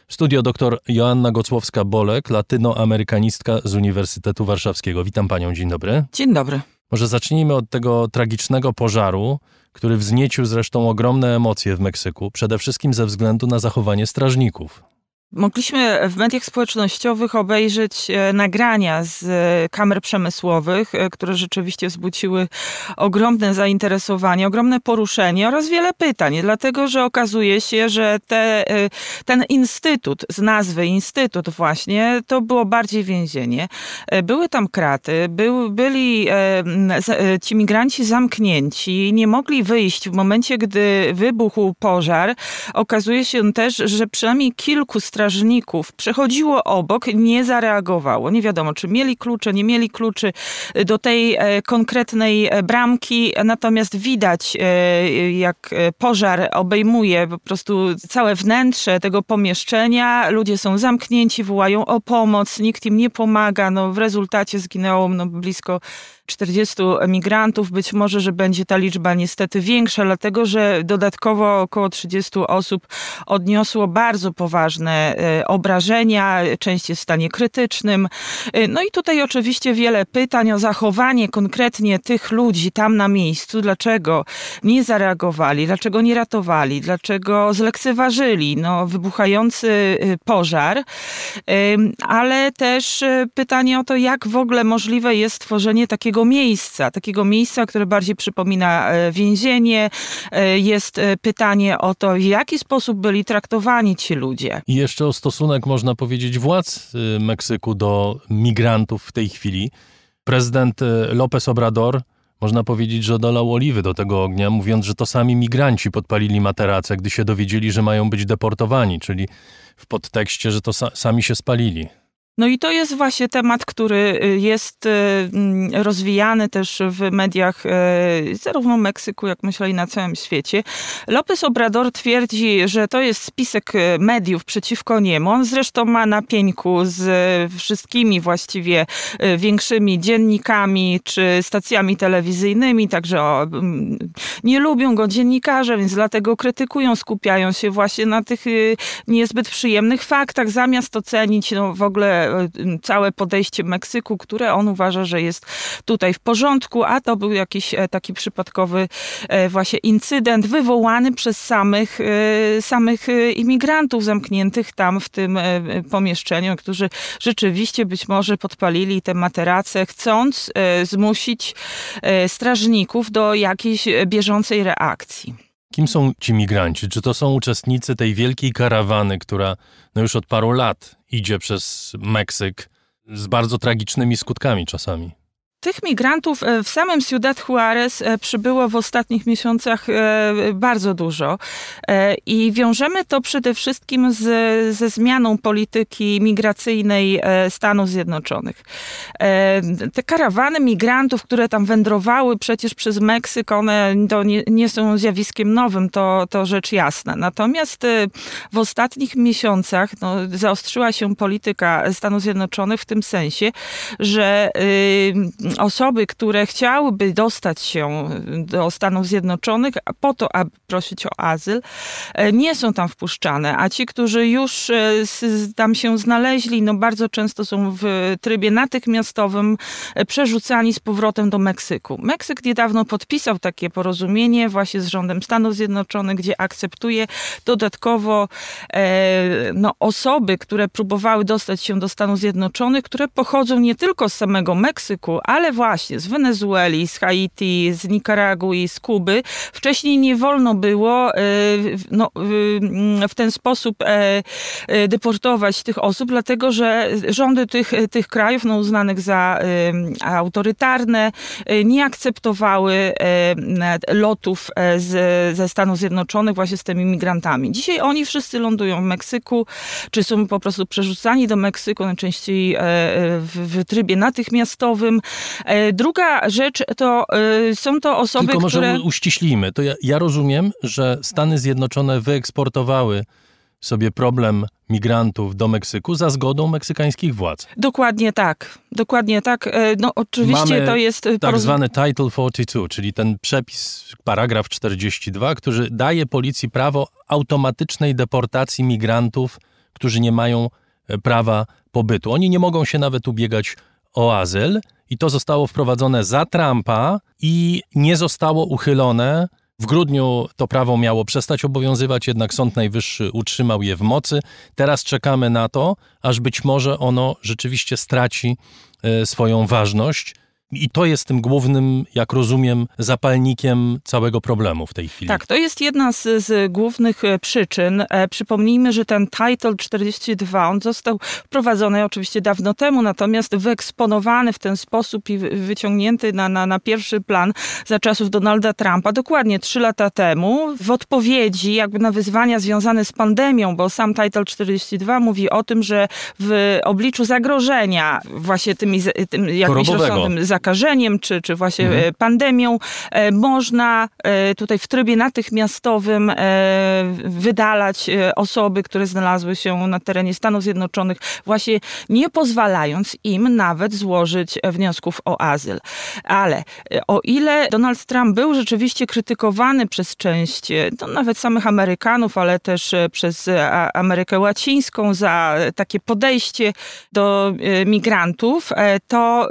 W studio dr Joanna Gocłowska-Bolek, latynoamerykanistka z Uniwersytetu Warszawskiego. Witam panią, dzień dobry. Dzień dobry. Może zacznijmy od tego tragicznego pożaru, który wzniecił zresztą ogromne emocje w Meksyku, przede wszystkim ze względu na zachowanie strażników. Mogliśmy w mediach społecznościowych obejrzeć e, nagrania z e, kamer przemysłowych, e, które rzeczywiście wzbudziły ogromne zainteresowanie, ogromne poruszenie oraz wiele pytań, dlatego że okazuje się, że te, ten instytut z nazwy Instytut właśnie to było bardziej więzienie. Były tam kraty, był, byli ci migranci zamknięci, nie mogli wyjść w momencie, gdy wybuchł pożar. Okazuje się też, że przynajmniej kilku strażników przechodziło obok, nie zareagowało. Nie wiadomo, czy mieli klucze, nie mieli kluczy do tej e, konkretnej e, bramki, natomiast widać, e, jak pożar obejmuje po prostu całe wnętrze tego pomieszczenia. Ludzie są zamknięci, wołają o pomoc, nikt im nie pomaga. No, w rezultacie zginęło no, blisko 40 emigrantów. Być może, że będzie ta liczba niestety większa, dlatego że dodatkowo około 30 osób odniosło bardzo poważne e, obrażenia, część jest w stanie krytycznym. E, no i tutaj oczywiście wiele pytań o zachowanie konkretnie tych ludzi tam na miejscu. Dlaczego nie zareagowali, dlaczego nie ratowali, dlaczego zlekceważyli no, wybuchający e, pożar, ale też pytanie o to, jak w ogóle możliwe jest stworzenie takiego takiego miejsca, takiego miejsca, które bardziej przypomina e, więzienie. E, jest e, pytanie o to, w jaki sposób byli traktowani ci ludzie. I jeszcze o stosunek, można powiedzieć, władz Meksyku do migrantów w tej chwili. Prezydent López Obrador można powiedzieć, że dolał oliwy do tego ognia, mówiąc, że to sami migranci podpalili materace, gdy się dowiedzieli, że mają być deportowani, czyli w podtekście, że to sa sami się spalili. No i to jest właśnie temat, który y, jest y, mm, rozwijany też w mediach y, zarówno Meksyku, jak myślę i na całym świecie. Lopez Obrador twierdzi, że to jest spisek mediów przeciwko niemu. On zresztą ma na pieńku z wszystkimi właściwie większymi dziennikami czy stacjami telewizyjnymi, także o, mm, nie lubią go dziennikarze, więc dlatego krytykują, skupiają się właśnie na tych niezbyt przyjemnych faktach, zamiast ocenić no, w ogóle E, całe podejście Meksyku, które on uważa, że jest tutaj w porządku, a to był jakiś e, taki przypadkowy e, właśnie incydent wywołany przez samych, samych imigrantów zamkniętych tam w tym pomieszczeniu, którzy rzeczywiście być może podpalili te materace, chcąc zmusić strażników do jakiejś bieżącej reakcji. Kim są ci migranci? Czy to są uczestnicy tej wielkiej karawany, która no już od paru lat idzie przez Meksyk z bardzo tragicznymi skutkami czasami? Tych migrantów e, w samym Ciudad Juarez e, przybyło w ostatnich miesiącach e, bardzo dużo i wiążemy to przede wszystkim z, ze zmianą polityki migracyjnej Stanów Zjednoczonych. Te karawany migrantów, które tam wędrowały przecież przez Meksyk, one nie, nie są zjawiskiem nowym, to, to rzecz jasna. Natomiast w ostatnich miesiącach no, zaostrzyła się polityka Stanów Zjednoczonych w tym sensie, że osoby, które chciałyby dostać się do Stanów Zjednoczonych po to, aby prosić o azyl, e, nie są tam wpuszczane, a ci, którzy już e, tam się znaleźli, no bardzo często są w trybie natychmiastowym e, przerzucani z powrotem do Meksyku. Meksyk niedawno podpisał takie porozumienie właśnie z rządem Stanów Zjednoczonych, gdzie akceptuje dodatkowo no, osoby, które próbowały dostać się do Stanów Zjednoczonych, które pochodzą nie tylko z samego Meksyku, ale właśnie z Wenezueli, z Haiti, z Nikaragui, z Kuby. Wcześniej nie wolno było e, no, w ten sposób e, e, deportować tych osób, dlatego że rządy tych, tych krajów no, uznanych za autorytarne nie akceptowały lotów z, ze Stanów Zjednoczonych właśnie z tymi migrantami. Dzisiaj oni wszyscy lądują w Meksyku, czy są po prostu przerzucani do Meksyku, najczęściej w, w trybie natychmiastowym. E, druga rzecz to e, są to osoby, Tylko może które... uściślimy. To ja, ja rozumiem, że Stany Zjednoczone wyeksportowały sobie problem migrantów do Meksyku za zgodą meksykańskich władz. Dokładnie tak. Dokładnie tak. E, no oczywiście Mamy to jest... tak zwany Title 42, czyli ten przepis, paragraf 42, który daje policji prawo automatycznej deportacji migrantów, którzy nie mają prawa pobytu. Oni nie mogą się nawet ubiegać o azyl, i to zostało wprowadzone za Trumpa i nie zostało uchylone. W grudniu to prawo miało przestać obowiązywać, jednak Sąd Najwyższy utrzymał je w mocy. Teraz czekamy na to, aż być może ono rzeczywiście straci e, swoją ważność. I to jest tym głównym, jak rozumiem, zapalnikiem całego problemu w tej chwili. Tak, to jest jedna z, z głównych e, przyczyn. E, przypomnijmy, że ten Title 42, on został wprowadzony oczywiście dawno temu, natomiast wyeksponowany w ten sposób i wyciągnięty na, na, na pierwszy plan za czasów Donalda Trumpa, dokładnie trzy lata temu, w odpowiedzi jakby na wyzwania związane z pandemią, bo sam Title 42 mówi o tym, że w obliczu zagrożenia właśnie tymi, tym jakimś rozsądnym zakażeniem, czy, czy właśnie mhm. E, pandemią, e, można e, tutaj w trybie natychmiastowym wydalać osoby, które znalazły się na terenie Stanów Zjednoczonych, właśnie nie pozwalając im nawet złożyć wniosków o azyl. Ale o ile Donald Trump był rzeczywiście krytykowany przez część, to nawet samych Amerykanów, ale też przez Amerykę Łacińską za takie podejście do migrantów, to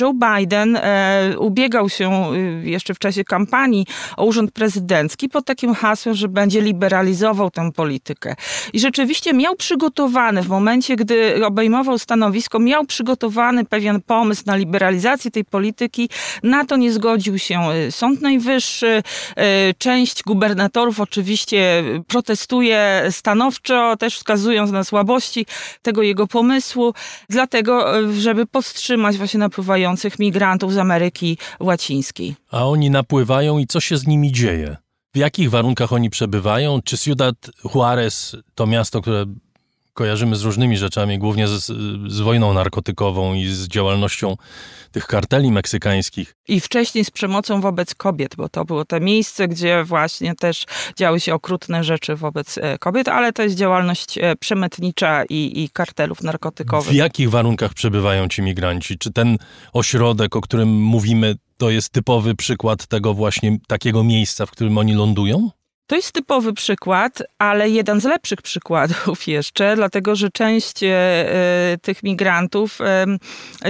Joe Biden e, ubiegał się y, jeszcze w czasie kampanii o urząd prezydencki pod takim hasłem, że będzie liberalizował tę politykę. I rzeczywiście miał przygotowany w momencie, gdy obejmował stanowisko, miał przygotowany pewien pomysł na liberalizację tej polityki. Na to nie zgodził się y, Sąd Najwyższy. Y, część gubernatorów oczywiście protestuje stanowczo, też wskazując na słabości tego jego pomysłu, dlatego, żeby powstrzymać właśnie napływających migrantów z Ameryki Łacińskiej. A oni napływają i co się z nimi dzieje? W jakich warunkach oni przebywają? Czy Ciudad Juarez to miasto, które kojarzymy z różnymi rzeczami, głównie z, z wojną narkotykową i z działalnością tych karteli meksykańskich. I wcześniej z przemocą wobec kobiet, bo to było to miejsce, gdzie właśnie też działy się okrutne rzeczy wobec e, kobiet, ale to jest działalność e, przemytnicza i, i kartelów narkotykowych. W jakich warunkach przebywają ci migranci? Czy ten ośrodek, o którym mówimy, to jest typowy przykład tego właśnie takiego miejsca, w którym oni lądują? To jest typowy przykład, ale jeden z lepszych przykładów jeszcze, dlatego że część e, tych migrantów e,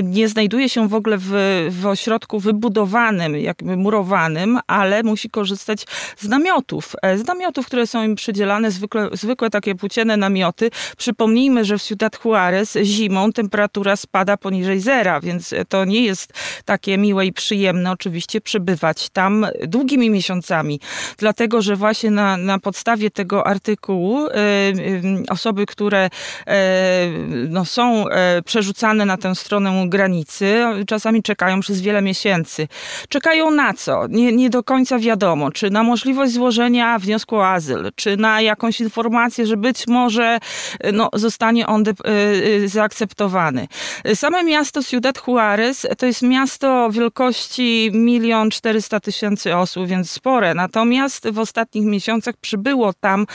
nie znajduje się w ogóle w, w ośrodku wybudowanym, jakby murowanym, ale musi korzystać z namiotów. E, z namiotów, które są im przydzielane, zwykle, zwykłe takie płócienne namioty. Przypomnijmy, że w Ciudad Juarez zimą temperatura spada poniżej zera, więc to nie jest takie miłe i przyjemne oczywiście przebywać tam długimi miesiącami, dlatego że właśnie na, na podstawie tego artykułu y, y, osoby, które y, no, są przerzucane na tę stronę granicy, czasami czekają przez wiele miesięcy. Czekają na co? Nie, nie do końca wiadomo, czy na możliwość złożenia wniosku o azyl, czy na jakąś informację, że być może no, zostanie on de, zaakceptowany. Same miasto Ciudad Juarez to jest miasto wielkości milion czterysta tysięcy osób, więc spore. Natomiast w ostatnich miesiącach przybyło tam,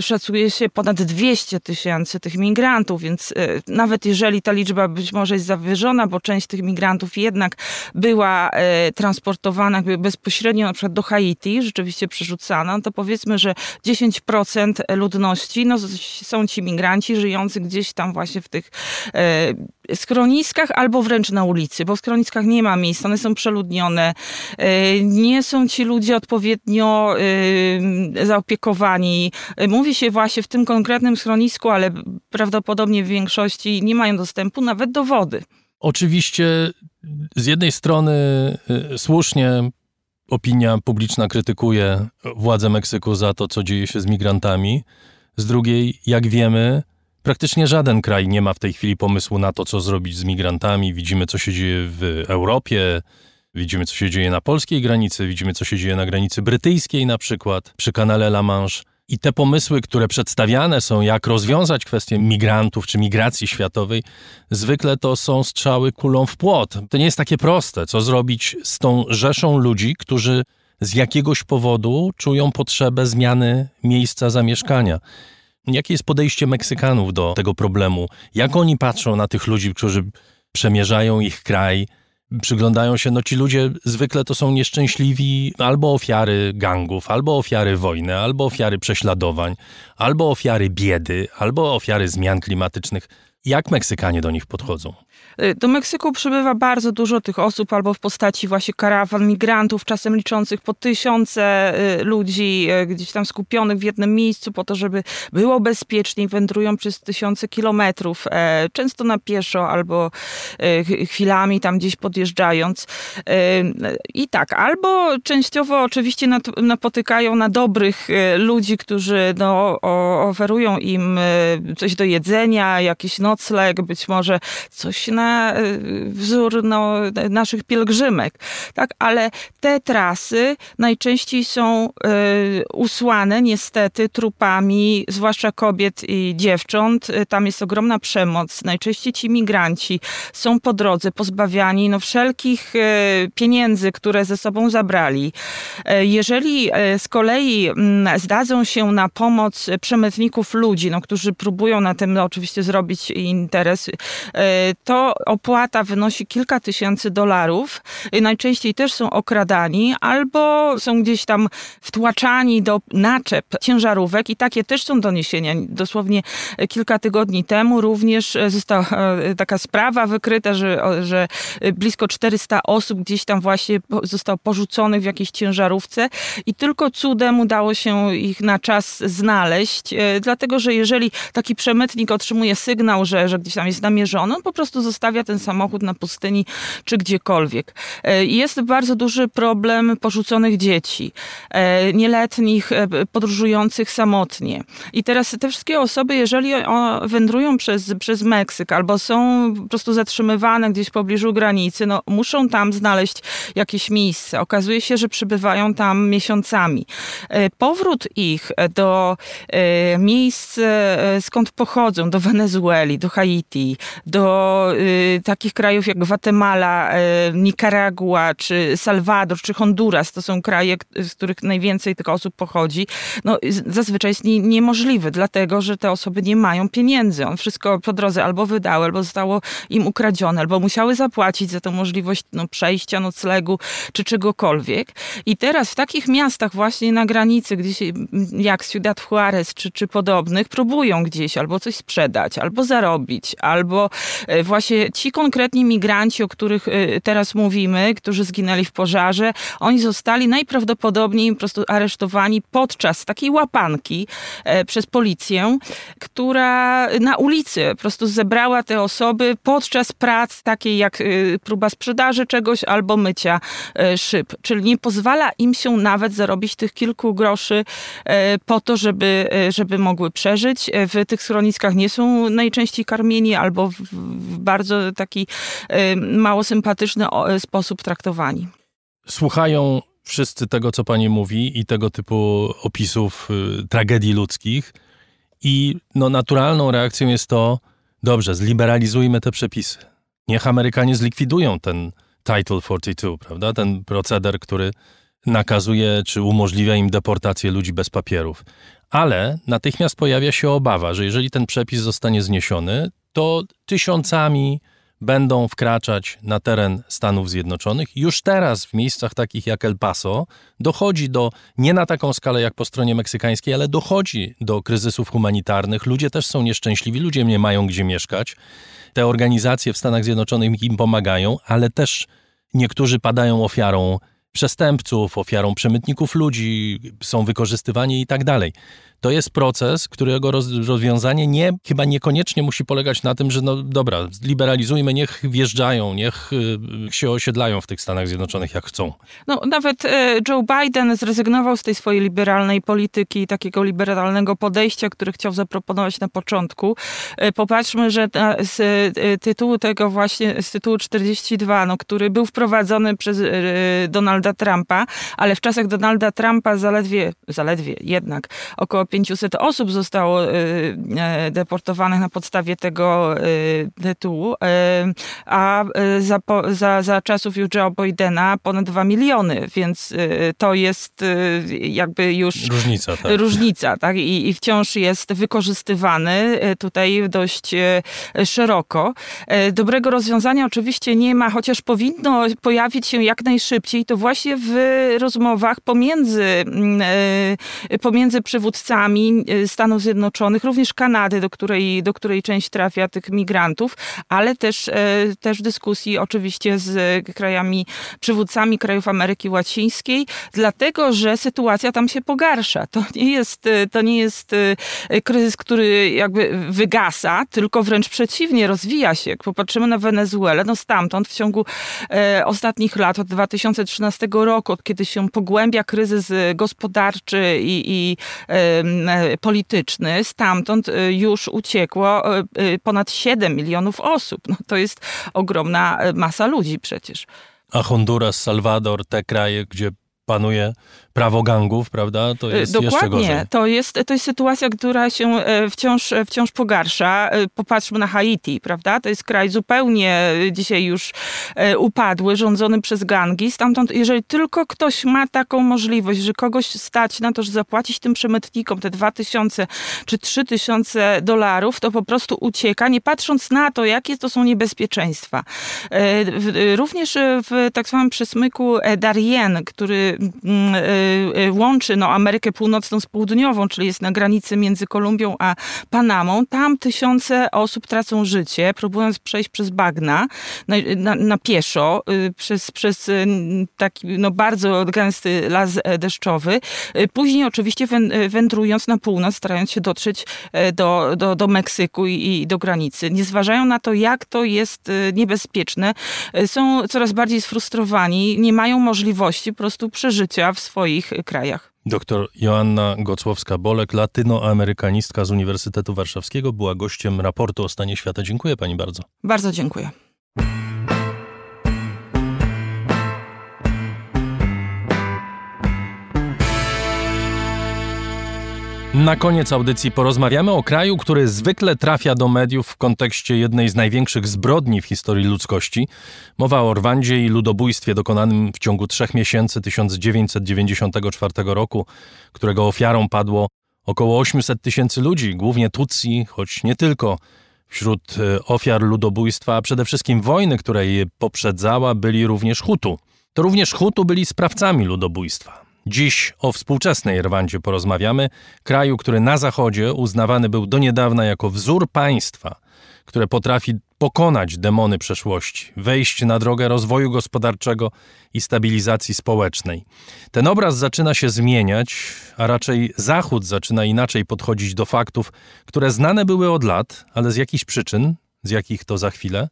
szacuje się, ponad 200 tysięcy tych migrantów, więc e, nawet jeżeli ta liczba być może jest zawyżona, bo część tych migrantów jednak była e, transportowana bezpośrednio na przykład do Haiti, rzeczywiście przerzucana, to powiedzmy, że 10% ludności no, są ci migranci żyjący gdzieś tam właśnie w tych schroniskach albo wręcz na ulicy, bo w schroniskach nie ma miejsc, one są przeludnione, nie są ci ludzie odpowiednio zaopiekowani. Mówi się właśnie w tym konkretnym schronisku, ale prawdopodobnie w większości nie mają dostępu nawet do wody. Oczywiście z jednej strony y, słusznie opinia publiczna krytykuje władze Meksyku za to, co dzieje się z migrantami. Z drugiej, jak wiemy, praktycznie żaden kraj nie ma w tej chwili pomysłu na to, co zrobić z migrantami. Widzimy, co się dzieje w Europie, Widzimy, co się dzieje na polskiej granicy, widzimy, co się dzieje na granicy brytyjskiej na przykład, przy kanale La Manche. I te pomysły, które przedstawiane są, jak rozwiązać kwestię migrantów czy migracji światowej, zwykle to są strzały kulą w płot. To nie jest takie proste, co zrobić z tą rzeszą ludzi, którzy z jakiegoś powodu czują potrzebę zmiany miejsca zamieszkania. Jakie jest podejście Meksykanów do tego problemu? Jak oni patrzą na tych ludzi, którzy przemierzają ich kraj, przyglądają się, no ci ludzie zwykle to są nieszczęśliwi albo ofiary gangów, albo ofiary wojny, albo ofiary prześladowań, albo ofiary biedy, albo ofiary zmian klimatycznych. Jak Meksykanie do nich podchodzą? Y, do Meksyku przybywa bardzo dużo tych osób, albo w postaci właśnie karawan migrantów, czasem liczących po tysiące y, ludzi y, gdzieś tam skupionych w jednym miejscu po to, żeby było bezpiecznie. Wędrują przez tysiące kilometrów, e, często na pieszo albo chwilami tam gdzieś podjeżdżając. I tak, albo częściowo oczywiście napotykają na dobrych ludzi, którzy no, oferują im coś do jedzenia, jakiś nocleg, być może coś na y, wzór no, naszych pielgrzymek, tak? Ale te trasy najczęściej są y, usłane niestety trupami, zwłaszcza kobiet i dziewcząt. Y, tam jest ogromna przemoc. Najczęściej ci migranci są po drodze pozbawiani no, wszelkich pieniędzy, które ze sobą zabrali. Jeżeli z kolei mm, zdadzą się na pomoc przemytników ludzi, no, którzy próbują na tym no, oczywiście zrobić interes, to opłata wynosi kilka tysięcy dolarów. Najczęściej też są okradani albo są gdzieś tam wtłaczani do naczep ciężarówek i takie też są doniesienia. Dosłownie kilka tygodni temu również została e, taka sprawa wykryta, że, że blisko 400 osób gdzieś tam właśnie zostało porzuconych w jakiejś ciężarówce i tylko cudem udało się ich na czas znaleźć, dlatego że jeżeli taki przemytnik otrzymuje sygnał, że, że gdzieś tam jest namierzony, on po prostu zostaje zostawia ten samochód na pustyni czy gdziekolwiek. Jest bardzo duży problem porzuconych dzieci, nieletnich podróżujących samotnie. I teraz te wszystkie osoby, jeżeli wędrują przez, przez Meksyk albo są po prostu zatrzymywane gdzieś w pobliżu granicy, no muszą tam znaleźć jakieś miejsce. Okazuje się, że przybywają tam miesiącami. E, powrót ich do e, miejsc, e, skąd pochodzą, do Wenezueli, do Haiti, do takich krajów jak Gwatemala, Nicaragua, czy Salwador, czy Honduras, to są kraje, z których najwięcej tych osób pochodzi, no zazwyczaj jest niemożliwy, dlatego, że te osoby nie mają pieniędzy. On wszystko po drodze albo wydały, albo zostało im ukradzione, albo musiały zapłacić za tę możliwość no, przejścia, noclegu, czy czegokolwiek. I teraz w takich miastach właśnie na granicy, gdzieś jak Ciudad Juarez czy, czy podobnych, próbują gdzieś albo coś sprzedać, albo zarobić, albo e, właśnie ci konkretni migranci, o których e, teraz mówimy, którzy zginęli w pożarze, oni zostali najprawdopodobniej po prostu aresztowani podczas takiej łapanki e, przez policję, która na ulicy po prostu zebrała te osoby podczas prac takiej jak próba sprzedaży czegoś albo mycia szyb. Czyli nie pozwala im się nawet zarobić tych kilku groszy e, po to, żeby, e, żeby mogły przeżyć. E, w tych schroniskach nie są najczęściej karmieni albo w, w bardzo taki mało sympatyczny sposób traktowani. Słuchają wszyscy tego, co pani mówi i tego typu opisów tragedii ludzkich i no, naturalną reakcją jest to, dobrze, zliberalizujmy te przepisy. Niech Amerykanie zlikwidują ten Title 42, prawda? Ten proceder, który nakazuje czy umożliwia im deportację ludzi bez papierów. Ale natychmiast pojawia się obawa, że jeżeli ten przepis zostanie zniesiony, to tysiącami będą wkraczać na teren Stanów Zjednoczonych. Już teraz w miejscach takich jak El Paso dochodzi do, nie na taką skalę jak po stronie meksykańskiej, ale dochodzi do kryzysów humanitarnych. Ludzie też są nieszczęśliwi, ludzie nie mają gdzie mieszkać. Te organizacje w Stanach Zjednoczonych im pomagają, ale też niektórzy padają ofiarą przestępców, ofiarą przemytników ludzi, są wykorzystywani i tak dalej to jest proces, którego rozwiązanie nie, chyba niekoniecznie musi polegać na tym, że no dobra, liberalizujmy, niech wjeżdżają, niech y, się osiedlają w tych Stanach Zjednoczonych jak chcą. No nawet e, Joe Biden zrezygnował z tej swojej liberalnej polityki, takiego liberalnego podejścia, który chciał zaproponować na początku. E, popatrzmy, że z tytułu tego właśnie, z tytułu 42, no, który był wprowadzony przez Donalda Trumpa, ale w czasach Donalda Trumpa zaledwie, zaledwie jednak około 500 osób zostało y, y, deportowanych na podstawie tego y, tytułu, a za, za, za czasów Joe Bidena ponad 2 miliony, więc to jest jakby już różnica, tak. różnica tak? I, I wciąż jest wykorzystywany tutaj dość szeroko. Dobrego rozwiązania oczywiście nie ma, chociaż powinno pojawić się jak najszybciej, to właśnie w rozmowach pomiędzy, mm, pomiędzy przywódcami Y, Stanów Zjednoczonych, również Kanady, do której, do której część trafia tych migrantów, ale też, e, też dyskusji oczywiście z krajami, przywódcami krajów Ameryki Łacińskiej, dlatego, że sytuacja tam się pogarsza. To nie jest, e, to nie jest e, kryzys, który jakby wygasa, tylko wręcz przeciwnie, rozwija się. Jak popatrzymy na Wenezuelę, no stamtąd w ciągu ostatnich lat, od 2013 roku, od kiedy się pogłębia kryzys gospodarczy i, i E, polityczny, stamtąd e, już uciekło e, ponad 7 milionów osób. No, to jest ogromna masa ludzi przecież. A Honduras, Salwador, te kraje, gdzie panuje prawo gangów, prawda? To jest Dokładnie. To jest, to jest sytuacja, która się e, wciąż, wciąż pogarsza. E, popatrzmy na Haiti, prawda? To jest kraj zupełnie dzisiaj już e, upadły, rządzony przez gangi. Stamtąd, jeżeli tylko ktoś ma taką możliwość, że kogoś stać na to, że zapłacić tym przemytnikom te 2000 czy 3000 dolarów, to po prostu ucieka, nie patrząc na to, jakie to są niebezpieczeństwa. Również w tak zwanym przesmyku Darien, który mm, łączy no, Amerykę Północną z Południową, czyli jest na granicy między Kolumbią a Panamą. Tam tysiące osób tracą życie, próbując przejść przez bagna na, na, na pieszo, przez, przez taki no, bardzo gęsty las deszczowy. Później oczywiście wędrując na północ, starając się dotrzeć do, do, do Meksyku i, i do granicy. Nie zważają na to, jak to jest niebezpieczne. Są coraz bardziej sfrustrowani, nie mają możliwości po prostu przeżycia w swoich krajach. Doktor Joanna Gocłowska-Bolek, latynoamerykanistka z Uniwersytetu Warszawskiego, była gościem raportu o stanie świata. Dziękuję pani bardzo. Bardzo dziękuję. Na koniec audycji porozmawiamy o kraju, który zwykle trafia do mediów w kontekście jednej z największych zbrodni w historii ludzkości. Mowa o Rwandzie i ludobójstwie dokonanym w ciągu trzech miesięcy 1994 roku, którego ofiarą padło około 800 tysięcy ludzi, głównie Tutsi, choć nie tylko. Wśród e, ofiar ludobójstwa, a przede wszystkim wojny, której poprzedzała, byli również Hutu. To również Hutu byli sprawcami ludobójstwa. Dziś o współczesnej Rwandzie porozmawiamy, kraju, który na Zachodzie uznawany był do niedawna jako wzór państwa, które potrafi pokonać demony przeszłości, wejść na drogę rozwoju gospodarczego i stabilizacji społecznej. Ten obraz zaczyna się zmieniać, a raczej Zachód zaczyna inaczej podchodzić do faktów, które znane były od lat, ale z jakichś przyczyn, z jakich to za chwilę,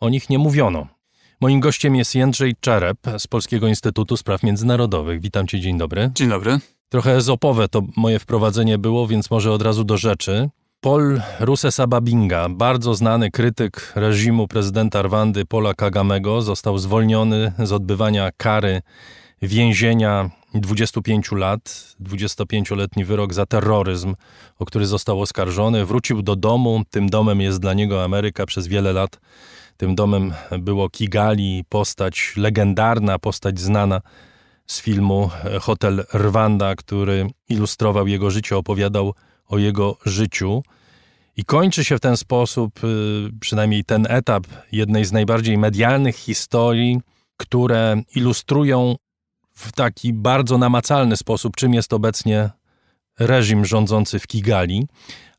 o nich nie mówiono. Moim gościem jest Jędrzej Czerep z Polskiego Instytutu Spraw Międzynarodowych. Witam cię, dzień dobry. Dzień dobry. Trochę ezopowe to moje wprowadzenie było, więc może od razu do rzeczy. Paul Rusesababinga, bardzo znany krytyk reżimu prezydenta Rwandy Pola Kagamego, został zwolniony z odbywania kary więzienia 25 lat, 25-letni wyrok za terroryzm, o który został oskarżony. Wrócił do domu, tym domem jest dla niego Ameryka przez wiele lat tym domem było Kigali, postać legendarna, postać znana z filmu Hotel Rwanda, który ilustrował jego życie, opowiadał o jego życiu. I kończy się w ten sposób, y, przynajmniej ten etap jednej z najbardziej medialnych historii, które ilustrują w taki bardzo namacalny sposób, czym jest obecnie reżim rządzący w Kigali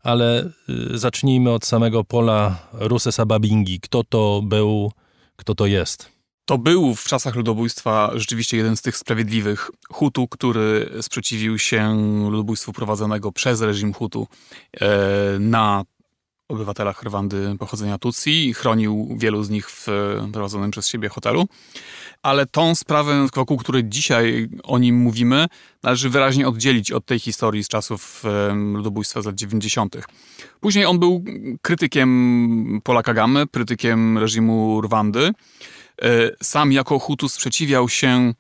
ale y, zacznijmy od samego Pola Rusesa Babingi. Kto to był, kto to jest? To był w czasach ludobójstwa rzeczywiście jeden z tych sprawiedliwych Hutu, który sprzeciwił się ludobójstwu prowadzonego przez reżim Hutu e, na obywatelach Rwandy pochodzenia Tutsi i chronił wielu z nich w prowadzonym przez siebie hotelu ale tą sprawę, wokół której dzisiaj o nim mówimy, należy wyraźnie oddzielić od tej historii z czasów ludobójstwa z lat 90. Później on był krytykiem Pola Kagamy, krytykiem reżimu Rwandy. E, sam jako Hutu sprzeciwiał się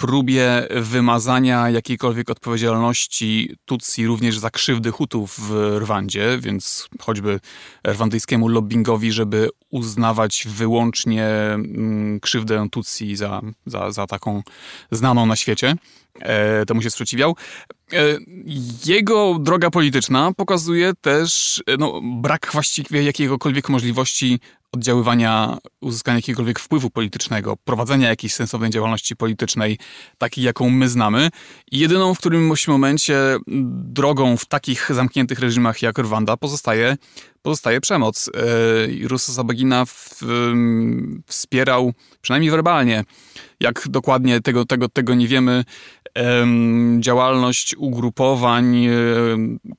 próbie wymazania jakiejkolwiek odpowiedzialności Tutsi również za krzywdy Hutów w Rwandzie, więc choćby rwandyjskiemu lobbingowi, żeby uznawać wyłącznie mm, krzywdę Tutsi za, za, za taką znaną na świecie. E, temu się sprzeciwiał. E, jego droga polityczna pokazuje też no, brak właściwie jakiegokolwiek możliwości oddziaływania, uzyskania jakiegokolwiek wpływu politycznego, prowadzenia jakiejś sensownej działalności politycznej, takiej jaką my znamy. Jedyną w którymś momencie drogą w takich zamkniętych reżimach jak Rwanda pozostaje, pozostaje przemoc. E, Rusa Sabagina w, wspierał, przynajmniej werbalnie, jak dokładnie tego, tego, tego nie wiemy, działalność ugrupowań,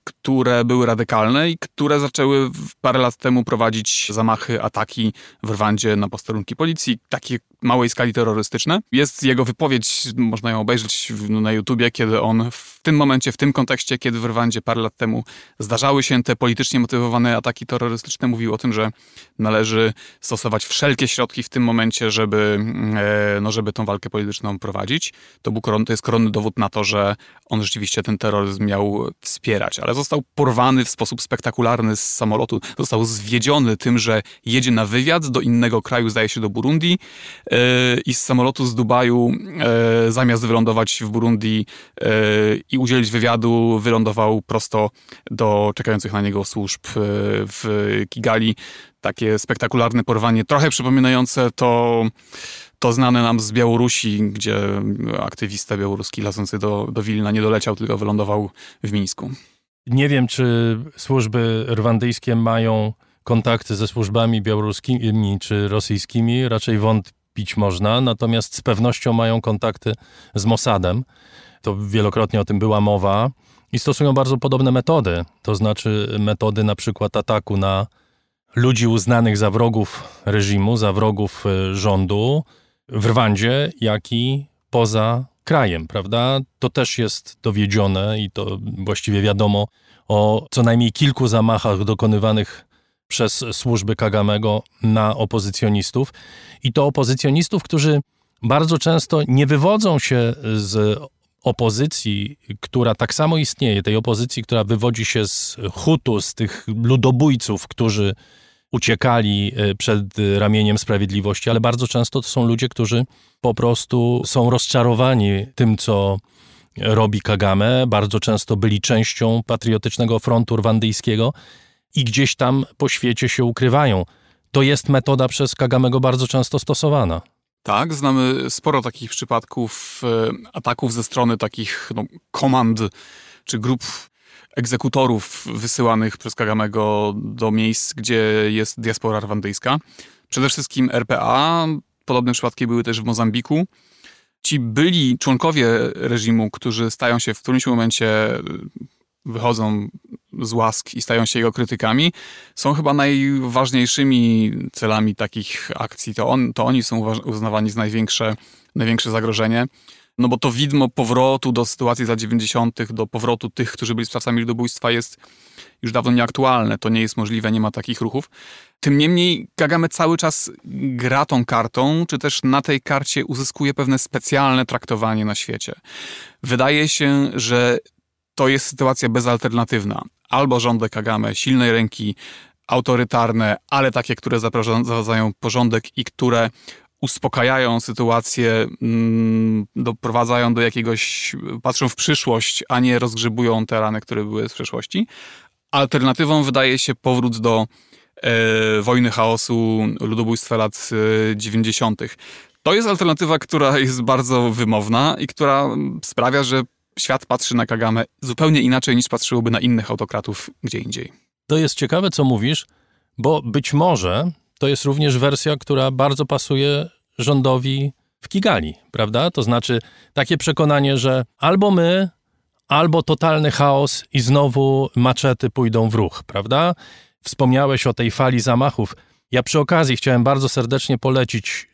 które były radykalne i które zaczęły parę lat temu prowadzić zamachy, ataki w Rwandzie na posterunki policji, takie małej skali terrorystyczne. Jest jego wypowiedź, można ją obejrzeć na YouTubie, kiedy on w tym momencie, w tym kontekście, kiedy w Rwandzie parę lat temu zdarzały się te politycznie motywowane ataki terrorystyczne, mówił o tym, że należy stosować wszelkie środki w tym momencie, żeby, e, no, żeby tą walkę polityczną prowadzić. To, był koron, to jest koronny dowód na to, że on rzeczywiście ten terroryzm miał wspierać, ale został porwany w sposób spektakularny z samolotu, został zwiedziony tym, że jedzie na wywiad do innego kraju, zdaje się do Burundi e, i z samolotu z Dubaju e, zamiast wylądować w Burundi i udzielić wywiadu, wylądował prosto do czekających na niego służb w Kigali. Takie spektakularne porwanie, trochę przypominające to To znane nam z Białorusi, gdzie aktywista białoruski lecący do, do Wilna nie doleciał, tylko wylądował w Mińsku. Nie wiem, czy służby rwandyjskie mają kontakty ze służbami białoruskimi czy rosyjskimi, raczej wątpić można, natomiast z pewnością mają kontakty z Mossadem. To wielokrotnie o tym była mowa. I stosują bardzo podobne metody, to znaczy metody na przykład ataku na ludzi uznanych za wrogów reżimu, za wrogów e, rządu w Rwandzie, jak i poza krajem, prawda? To też jest dowiedzione i to właściwie wiadomo o co najmniej kilku zamachach dokonywanych przez służby Kagamego na opozycjonistów. I to opozycjonistów, którzy bardzo często nie wywodzą się z opozycji, która tak samo istnieje, tej opozycji, która wywodzi się z Hutu, z tych ludobójców, którzy uciekali e, przed ramieniem sprawiedliwości, ale bardzo często to są ludzie, którzy po prostu są rozczarowani tym, co robi Kagame. Bardzo często byli częścią patriotycznego frontu rwandyjskiego i gdzieś tam po świecie się ukrywają. To jest metoda przez Kagamego bardzo często stosowana. Tak, znamy sporo takich przypadków e, ataków ze strony takich no, komand czy grup egzekutorów wysyłanych przez Kagamego do miejsc, gdzie jest diaspora rwandyjska. Przede wszystkim RPA. Podobne przypadki były też w Mozambiku. Ci byli członkowie reżimu, którzy stają się w którymś momencie wychodzą z łask i stają się jego krytykami, są chyba najważniejszymi celami takich akcji. To, on, to oni są uznawani za największe, największe zagrożenie. No bo to widmo powrotu do sytuacji z lat 90., do powrotu tych, którzy byli sprawcami ludobójstwa jest już dawno nieaktualne. To nie jest możliwe, nie ma takich ruchów. Tym niemniej Kagame cały czas gra tą kartą, czy też na tej karcie uzyskuje pewne specjalne traktowanie na świecie. Wydaje się, że to jest sytuacja bezalternatywna. Albo rządy Kagame, silnej ręki, autorytarne, ale takie, które zaprowadzają porządek i które uspokajają sytuację, mm, doprowadzają do jakiegoś, patrzą w przyszłość, a nie rozgrzebują te rany, które były z przeszłości. Alternatywą wydaje się powrót do e, wojny chaosu, ludobójstwa lat e, 90. To jest alternatywa, która jest bardzo wymowna i która sprawia, że świat patrzy na Kagame zupełnie inaczej niż patrzyłoby na innych autokratów gdzie indziej. To jest ciekawe, co mówisz, bo być może to jest również wersja, która bardzo pasuje rządowi w Kigali, prawda? To znaczy takie przekonanie, że albo my, albo totalny chaos i znowu maczety pójdą w ruch, prawda? Wspomniałeś o tej fali zamachów. Ja przy okazji chciałem bardzo serdecznie polecić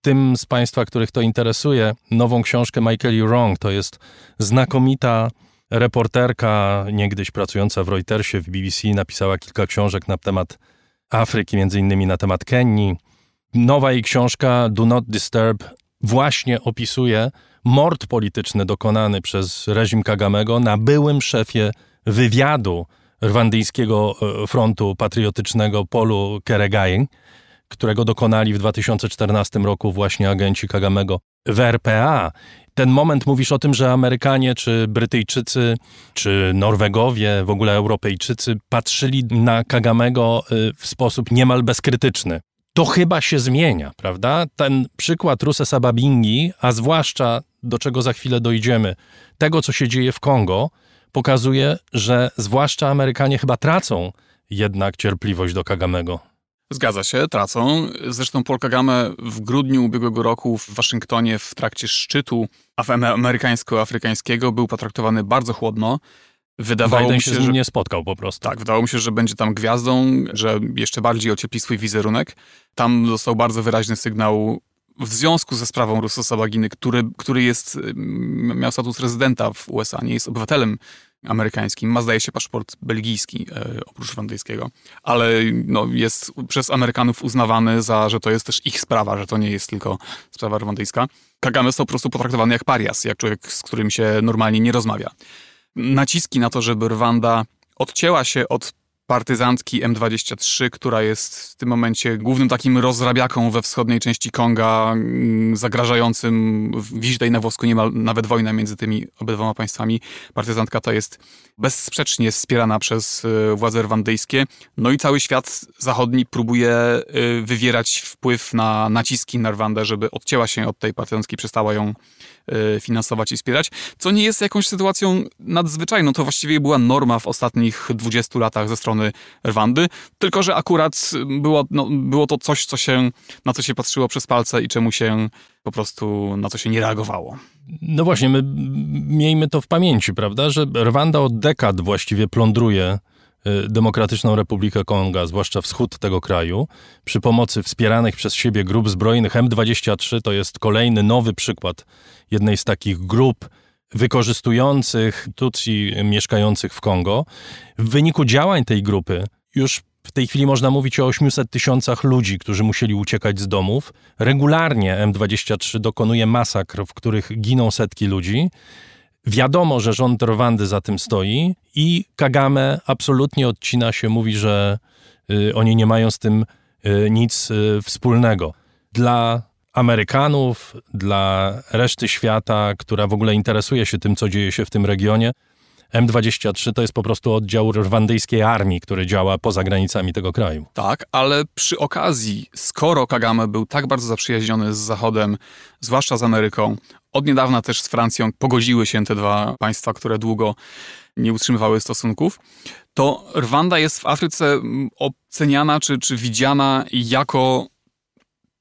tym z Państwa, których to interesuje, nową książkę Michael Wrong. To jest znakomita reporterka, niegdyś pracująca w Reutersie, w BBC, napisała kilka książek na temat Afryki, między innymi na temat Kenii. Nowa jej książka Do Not Disturb właśnie opisuje mord polityczny dokonany przez reżim Kagamego na byłym szefie wywiadu rwandyjskiego e, frontu patriotycznego Polu Keregain, którego dokonali w 2014 roku właśnie agenci Kagamego w RPA. Ten moment mówisz o tym, że Amerykanie, czy Brytyjczycy, czy Norwegowie, w ogóle Europejczycy patrzyli na Kagamego y, w sposób niemal bezkrytyczny. To chyba się zmienia, prawda? Ten przykład Rusesa Babingi, a zwłaszcza do czego za chwilę dojdziemy, tego co się dzieje w Kongo, pokazuje, że zwłaszcza Amerykanie chyba tracą jednak cierpliwość do Kagamego. Zgadza się, tracą. Zresztą Paul Kagame w grudniu ubiegłego roku w Waszyngtonie w trakcie szczytu amerykańsko-afrykańskiego był potraktowany bardzo chłodno. Wydawało Biden mu się, się z nim że, nie spotkał po prostu. Tak, wydawało mi się, że będzie tam gwiazdą, że jeszcze bardziej ociepli swój wizerunek. Tam dostał bardzo wyraźny sygnał w związku ze sprawą Russo Baginy, który, który jest, miał status rezydenta w USA, nie jest obywatelem amerykańskim. Ma, zdaje się, paszport belgijski e, oprócz rwandyjskiego, ale no, jest przez Amerykanów uznawany za, że to jest też ich sprawa, że to nie jest tylko sprawa rwandyjska. Kagame został po prostu potraktowany jak parias, jak człowiek, z którym się normalnie nie rozmawia. Naciski na to, żeby Rwanda odcięła się od partyzantki M23, która jest w tym momencie głównym takim rozrabiaką we wschodniej części Konga, mm, zagrażającym, tutaj na włosku niemal nawet wojna między tymi obydwoma państwami. Partyzantka ta jest bezsprzecznie wspierana przez y, władze rwandyjskie. No i cały świat zachodni próbuje y, wywierać wpływ na naciski na Rwandę, żeby odcięła się od tej partyzanckiej, przestała ją finansować i wspierać, co nie jest jakąś sytuacją nadzwyczajną. To właściwie była norma w ostatnich 20 latach ze strony Rwandy, tylko że akurat było, no, było to coś, co się, na co się patrzyło przez palce i czemu się po prostu, na co się nie reagowało. No właśnie, my miejmy to w pamięci, prawda, że Rwanda od dekad właściwie plądruje y, Demokratyczną Republikę Konga, zwłaszcza wschód tego kraju, przy pomocy wspieranych przez siebie grup zbrojnych M23, to jest kolejny nowy przykład jednej z takich grup wykorzystujących Tutsi mieszkających w Kongo. W wyniku działań tej grupy już w tej chwili można mówić o 800 tysiącach ludzi, którzy musieli uciekać z domów. Regularnie M23 dokonuje masakr, w których giną setki ludzi. Wiadomo, że rząd Rwandy za tym stoi i Kagame absolutnie odcina się, mówi, że y, oni nie mają z tym y, nic y, wspólnego. Dla Amerykanów, dla reszty świata, która w ogóle interesuje się tym, co dzieje się w tym regionie, M23 to jest po prostu oddział rwandyjskiej armii, który działa poza granicami tego kraju. Tak, ale przy okazji, skoro Kagame był tak bardzo zaprzyjaźniony z Zachodem, zwłaszcza z Ameryką, od niedawna też z Francją pogodziły się te dwa państwa, które długo nie utrzymywały stosunków, to Rwanda jest w Afryce oceniana czy, czy widziana jako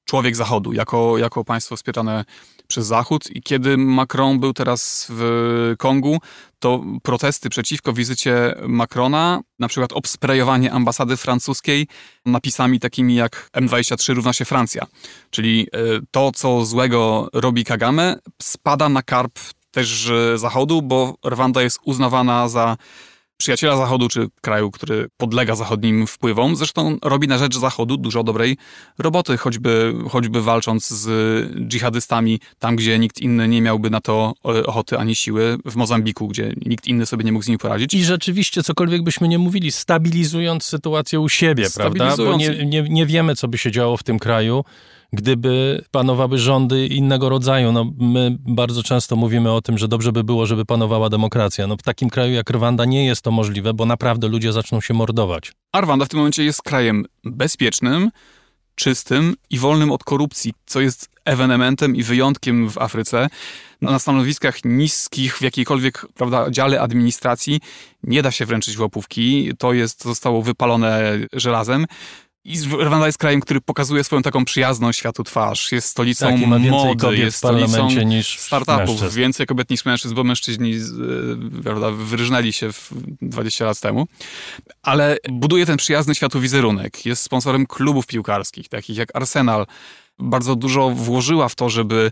człowiek Zachodu, jako, jako państwo wspierane przez Zachód. I kiedy Macron był teraz w Kongu, to protesty przeciwko wizycie Macrona, na przykład obsprejowanie ambasady francuskiej napisami takimi jak M23 równa się Francja. Czyli e, to, co złego robi Kagame, spada na karp też Zachodu, bo Rwanda jest uznawana za przyjaciela Zachodu, czy kraju, który podlega zachodnim wpływom. Zresztą robi na rzecz Zachodu dużo dobrej roboty, choćby, choćby walcząc z dżihadystami tam, gdzie nikt inny nie miałby na to ochoty ani siły, w Mozambiku, gdzie nikt inny sobie nie mógł z nimi poradzić. I rzeczywiście, cokolwiek byśmy nie mówili, stabilizując sytuację u siebie, prawda? Bo nie, nie, nie wiemy, co by się działo w tym kraju gdyby panowały rządy innego rodzaju. No, my bardzo często mówimy o tym, że dobrze by było, żeby panowała demokracja. No, w takim kraju jak Rwanda nie jest to możliwe, bo naprawdę ludzie zaczną się mordować. A Rwanda w tym momencie jest krajem bezpiecznym, czystym i wolnym od korupcji, co jest ewenementem i wyjątkiem w Afryce. Na stanowiskach niskich w jakiejkolwiek prawda, dziale administracji nie da się wręczyć łapówki. To jest, zostało wypalone żelazem. I Rwanda jest krajem, który pokazuje swoją taką przyjazną światu twarz. Jest stolicą tak, ma mody, jest stolicą niż startupów. Mężczyzn. Więcej kobiet niż mężczyzn, bo mężczyźni e, prawda, wyrżnęli się 20 lat temu. Ale buduje ten przyjazny światu wizerunek. Jest sponsorem klubów piłkarskich, takich jak Arsenal. Bardzo dużo włożyła w to, żeby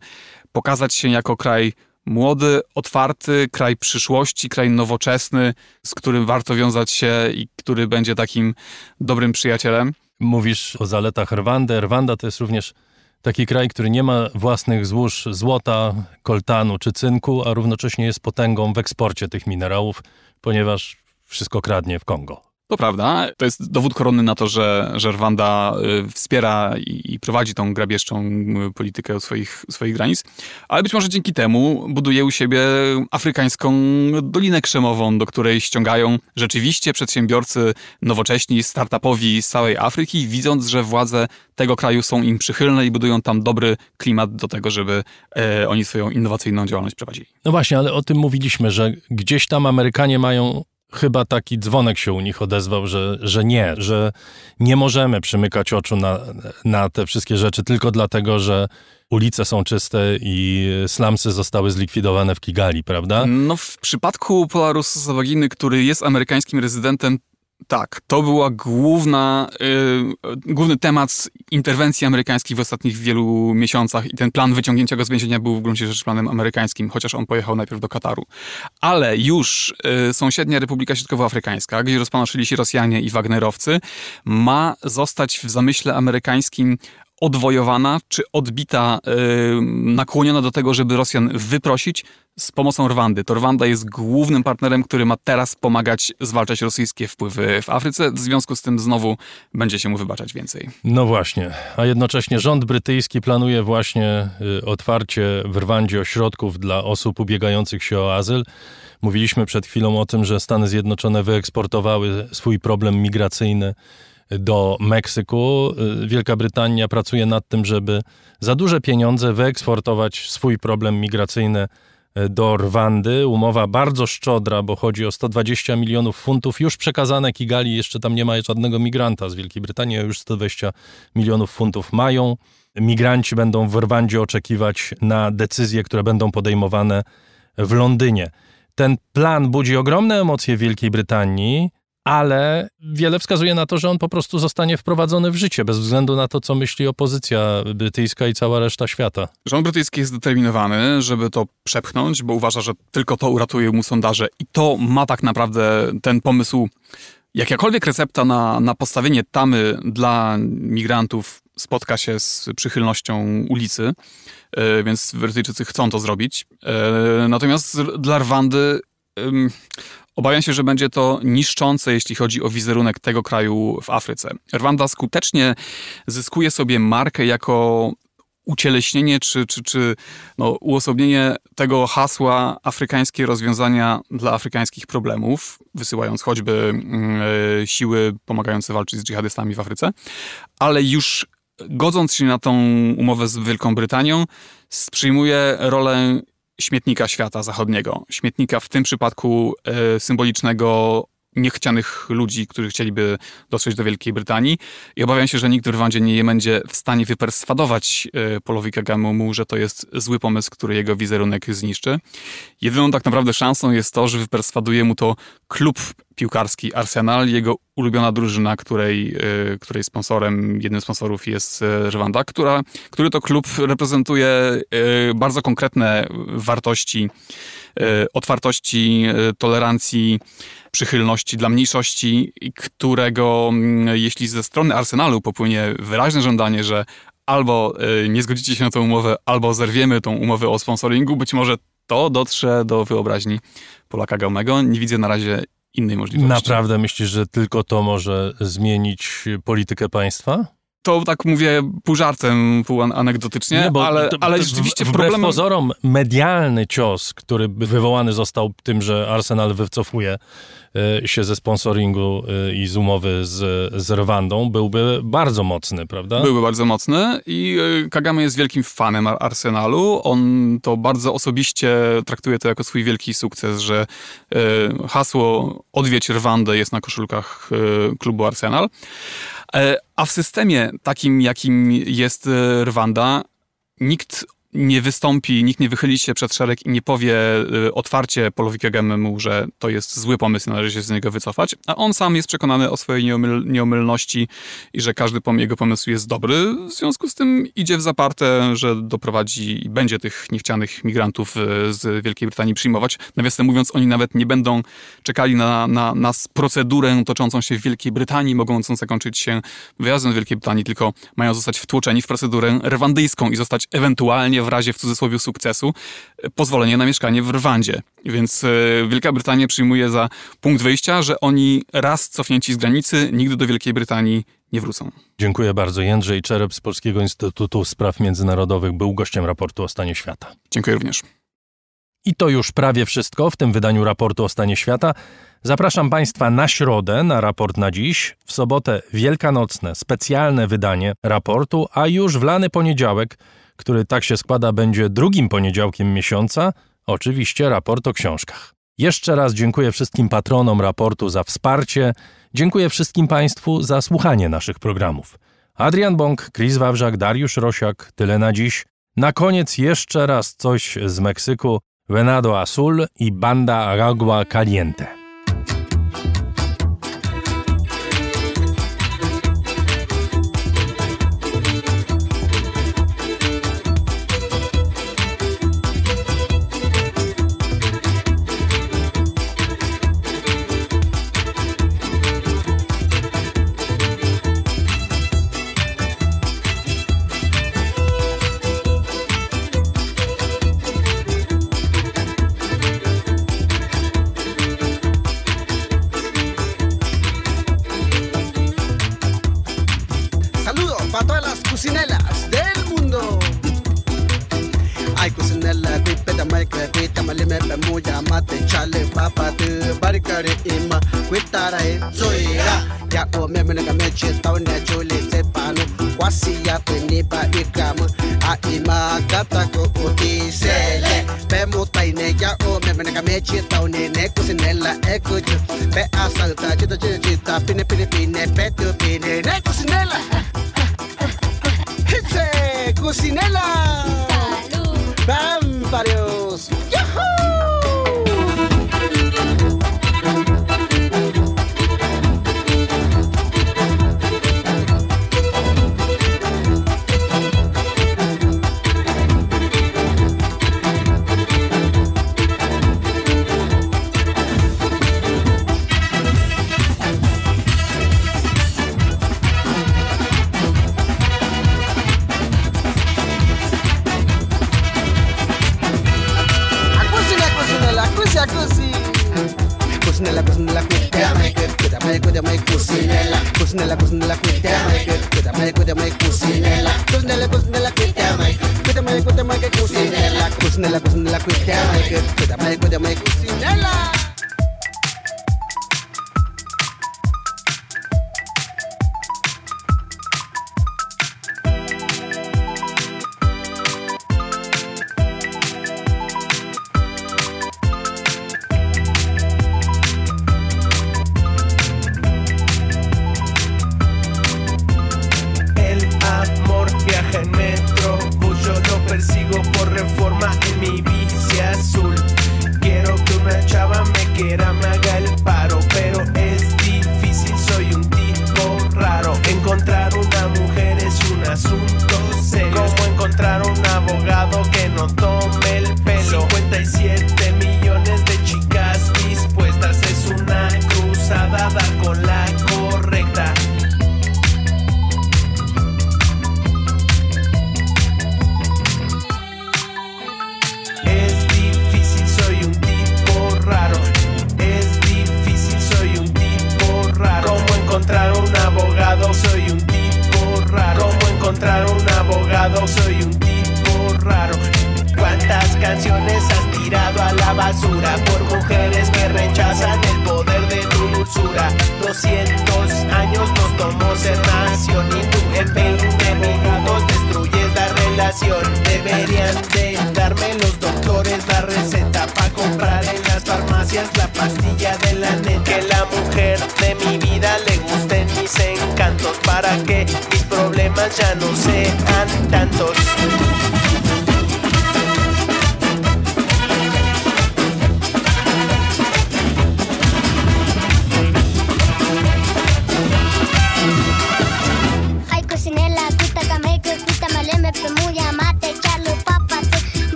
pokazać się jako kraj młody, otwarty, kraj przyszłości, kraj nowoczesny, z którym warto wiązać się i który będzie takim dobrym przyjacielem. Mówisz o zaletach Rwandy. Rwanda to jest również taki kraj, który nie ma własnych złóż złota, koltanu czy cynku, a równocześnie jest potęgą w eksporcie tych minerałów, ponieważ wszystko kradnie w Kongo. To prawda. To jest dowód koronny na to, że, że Rwanda y, wspiera i, prowadzi tą grabieżczą y, politykę swoich, swoich granic, ale być może dzięki temu buduje u siebie afrykańską Dolinę Krzemową, do której ściągają rzeczywiście przedsiębiorcy nowocześni, startupowi z całej Afryki, widząc, że władze tego kraju są im przychylne i budują tam dobry klimat do tego, żeby e, oni swoją innowacyjną działalność prowadzili. No właśnie, ale o tym mówiliśmy, że gdzieś tam Amerykanie mają chyba taki dzwonek się u nich odezwał, że, że nie, że nie możemy przymykać oczu na, na te wszystkie rzeczy tylko dlatego, że ulice są czyste i slumsy zostały zlikwidowane w Kigali, prawda? No w przypadku Polarusa Zabaginy, który jest amerykańskim rezydentem, tak, to była główna, yy, główny temat interwencji amerykańskiej w ostatnich wielu miesiącach i ten plan wyciągnięcia go z więzienia był w gruncie rzeczy planem amerykańskim, chociaż on pojechał najpierw do Kataru. Ale już yy, sąsiednia Republika Środkowoafrykańska, gdzie rozpanoszyli się Rosjanie i Wagnerowcy, ma zostać w zamyśle amerykańskim odwojowana czy odbita, nakłoniona do tego, żeby Rosjan wyprosić z pomocą Rwandy. To Rwanda jest głównym partnerem, który ma teraz pomagać zwalczać rosyjskie wpływy w Afryce. W związku z tym znowu będzie się mu wybaczać więcej. No właśnie, a jednocześnie rząd brytyjski planuje właśnie y, otwarcie w Rwandzie ośrodków dla osób ubiegających się o azyl. Mówiliśmy przed chwilą o tym, że Stany Zjednoczone wyeksportowały swój problem migracyjny do Meksyku. Y, Wielka Brytania pracuje nad tym, żeby za duże pieniądze wyeksportować swój problem migracyjny y, do Rwandy. Umowa bardzo szczodra, bo chodzi o 120 milionów funtów już przekazane Kigali. Jeszcze tam nie ma żadnego migranta z Wielkiej Brytanii, już 120 milionów funtów mają. Migranci będą w Rwandzie oczekiwać na decyzje, które będą podejmowane w Londynie. Ten plan budzi ogromne emocje w Wielkiej Brytanii, ale wiele wskazuje na to, że on po prostu zostanie wprowadzony w życie, bez względu na to, co myśli opozycja brytyjska i cała reszta świata. Rząd brytyjski jest zdeterminowany, żeby to przepchnąć, bo uważa, że tylko to uratuje mu sondaże i to ma tak naprawdę ten pomysł. Jakakolwiek recepta na, na postawienie tamy dla migrantów spotka się z przychylnością ulicy, e, więc Brytyjczycy chcą to zrobić. E, natomiast dla Rwandy Obawiam się, że będzie to niszczące, jeśli chodzi o wizerunek tego kraju w Afryce. Rwanda skutecznie zyskuje sobie markę jako ucieleśnienie czy, czy, czy no, uosobienie tego hasła afrykańskie rozwiązania dla afrykańskich problemów, wysyłając choćby y, siły pomagające walczyć z dżihadystami w Afryce, ale już godząc się na tą umowę z Wielką Brytanią, przyjmuje rolę śmietnika świata zachodniego. Śmietnika w tym przypadku e, symbolicznego niechcianych ludzi, którzy chcieliby dotrzeć do Wielkiej Brytanii i obawiam się, że nikt w Rwandzie nie będzie w stanie wyperswadować e, Polowi Kagamu, że to jest zły pomysł, który jego wizerunek zniszczy. Jedyną tak naprawdę szansą jest to, że wyperswaduje mu to klub piłkarski Arsenal, jego ulubiona drużyna, której, e, której sponsorem, jednym z sponsorów jest e, Rwanda, która, który to klub reprezentuje bardzo konkretne wartości otwartości, tolerancji, przychylności dla mniejszości, którego mm, jeśli ze strony Arsenalu popłynie wyraźne żądanie, że albo y, nie zgodzicie się na tę umowę, albo zerwiemy tą umowę o sponsoringu, być może to dotrze do wyobraźni Polaka Gaumego. Nie widzę na razie innej możliwości. Naprawdę myślisz, że tylko to może zmienić politykę państwa? To tak mówię pół żartem, pół anegdotycznie, nie, bo ale, to, ale rzeczywiście wbrew problemem... pozorom medialny cios, który wywołany został tym, że Arsenal wycofuje e, się ze sponsoringu e, i z umowy z, z Rwandą, byłby bardzo mocny, prawda? Byłby bardzo mocny i e, Kagame jest wielkim fanem Arsenalu. On to bardzo osobiście traktuje to jako swój wielki sukces, że hasło odwiedź Rwandę jest na koszulkach klubu Arsenal. E, a w systemie takim, jakim jest e, Rwanda, nikt nie wystąpi, nikt nie wychyli się przed szereg i nie powie y, otwarcie Polowi Kagamemu, że to jest zły pomysł, należy się z niego wycofać, a on sam jest przekonany o swojej nieomyl nieomylności i że każdy jego pomysł jest dobry. W związku z tym idzie w zaparte, że doprowadzi i będzie tych niechcianych migrantów y, z Wielkiej Brytanii przyjmować. Nawiasem mówiąc, oni nawet nie będą czekali na, na, na procedurę toczącą się w Wielkiej Brytanii, mogącą zakończyć się wyjazdem do Wielkiej Brytanii, tylko mają zostać wtłoczeni w procedurę rwandyjską i zostać ewentualnie w razie w cudzysłowie sukcesu pozwolenie na mieszkanie w Rwandzie. Więc e, Wielka Brytania przyjmuje za punkt wyjścia, że oni raz cofnięci z granicy nigdy do Wielkiej Brytanii nie wrócą. Dziękuję bardzo. Jędrzej Czerep z Polskiego Instytutu Spraw Międzynarodowych był gościem raportu o stanie świata. Dziękuję również. I to już prawie wszystko w tym wydaniu raportu o stanie świata. Zapraszam Państwa na środę na raport na dziś, w sobotę wielkanocne specjalne wydanie raportu, a już w lany poniedziałek który tak się składa będzie drugim poniedziałkiem miesiąca, oczywiście raport o książkach. Jeszcze raz dziękuję wszystkim patronom raportu za wsparcie, dziękuję wszystkim Państwu za słuchanie naszych programów. Adrian Bąk, Chris Wawrzak, Dariusz Rosiak, tyle na dziś. Na koniec jeszcze raz coś z Meksyku, Venado Azul i Banda Aragua Caliente. neta moja mate chale papa de barikare ima kwitara e zoira ya o meme na meche tau na chole se pano kwasi ya pene pa ikam a ima kata ko otisele pe mutai ne ya o meme na meche tau ne ne kusinela ekuju pe asalta chita chita chita pine pine pine pe tu pine ne kusinela Hitze, eh, Cucinela. Salud. Vámparios.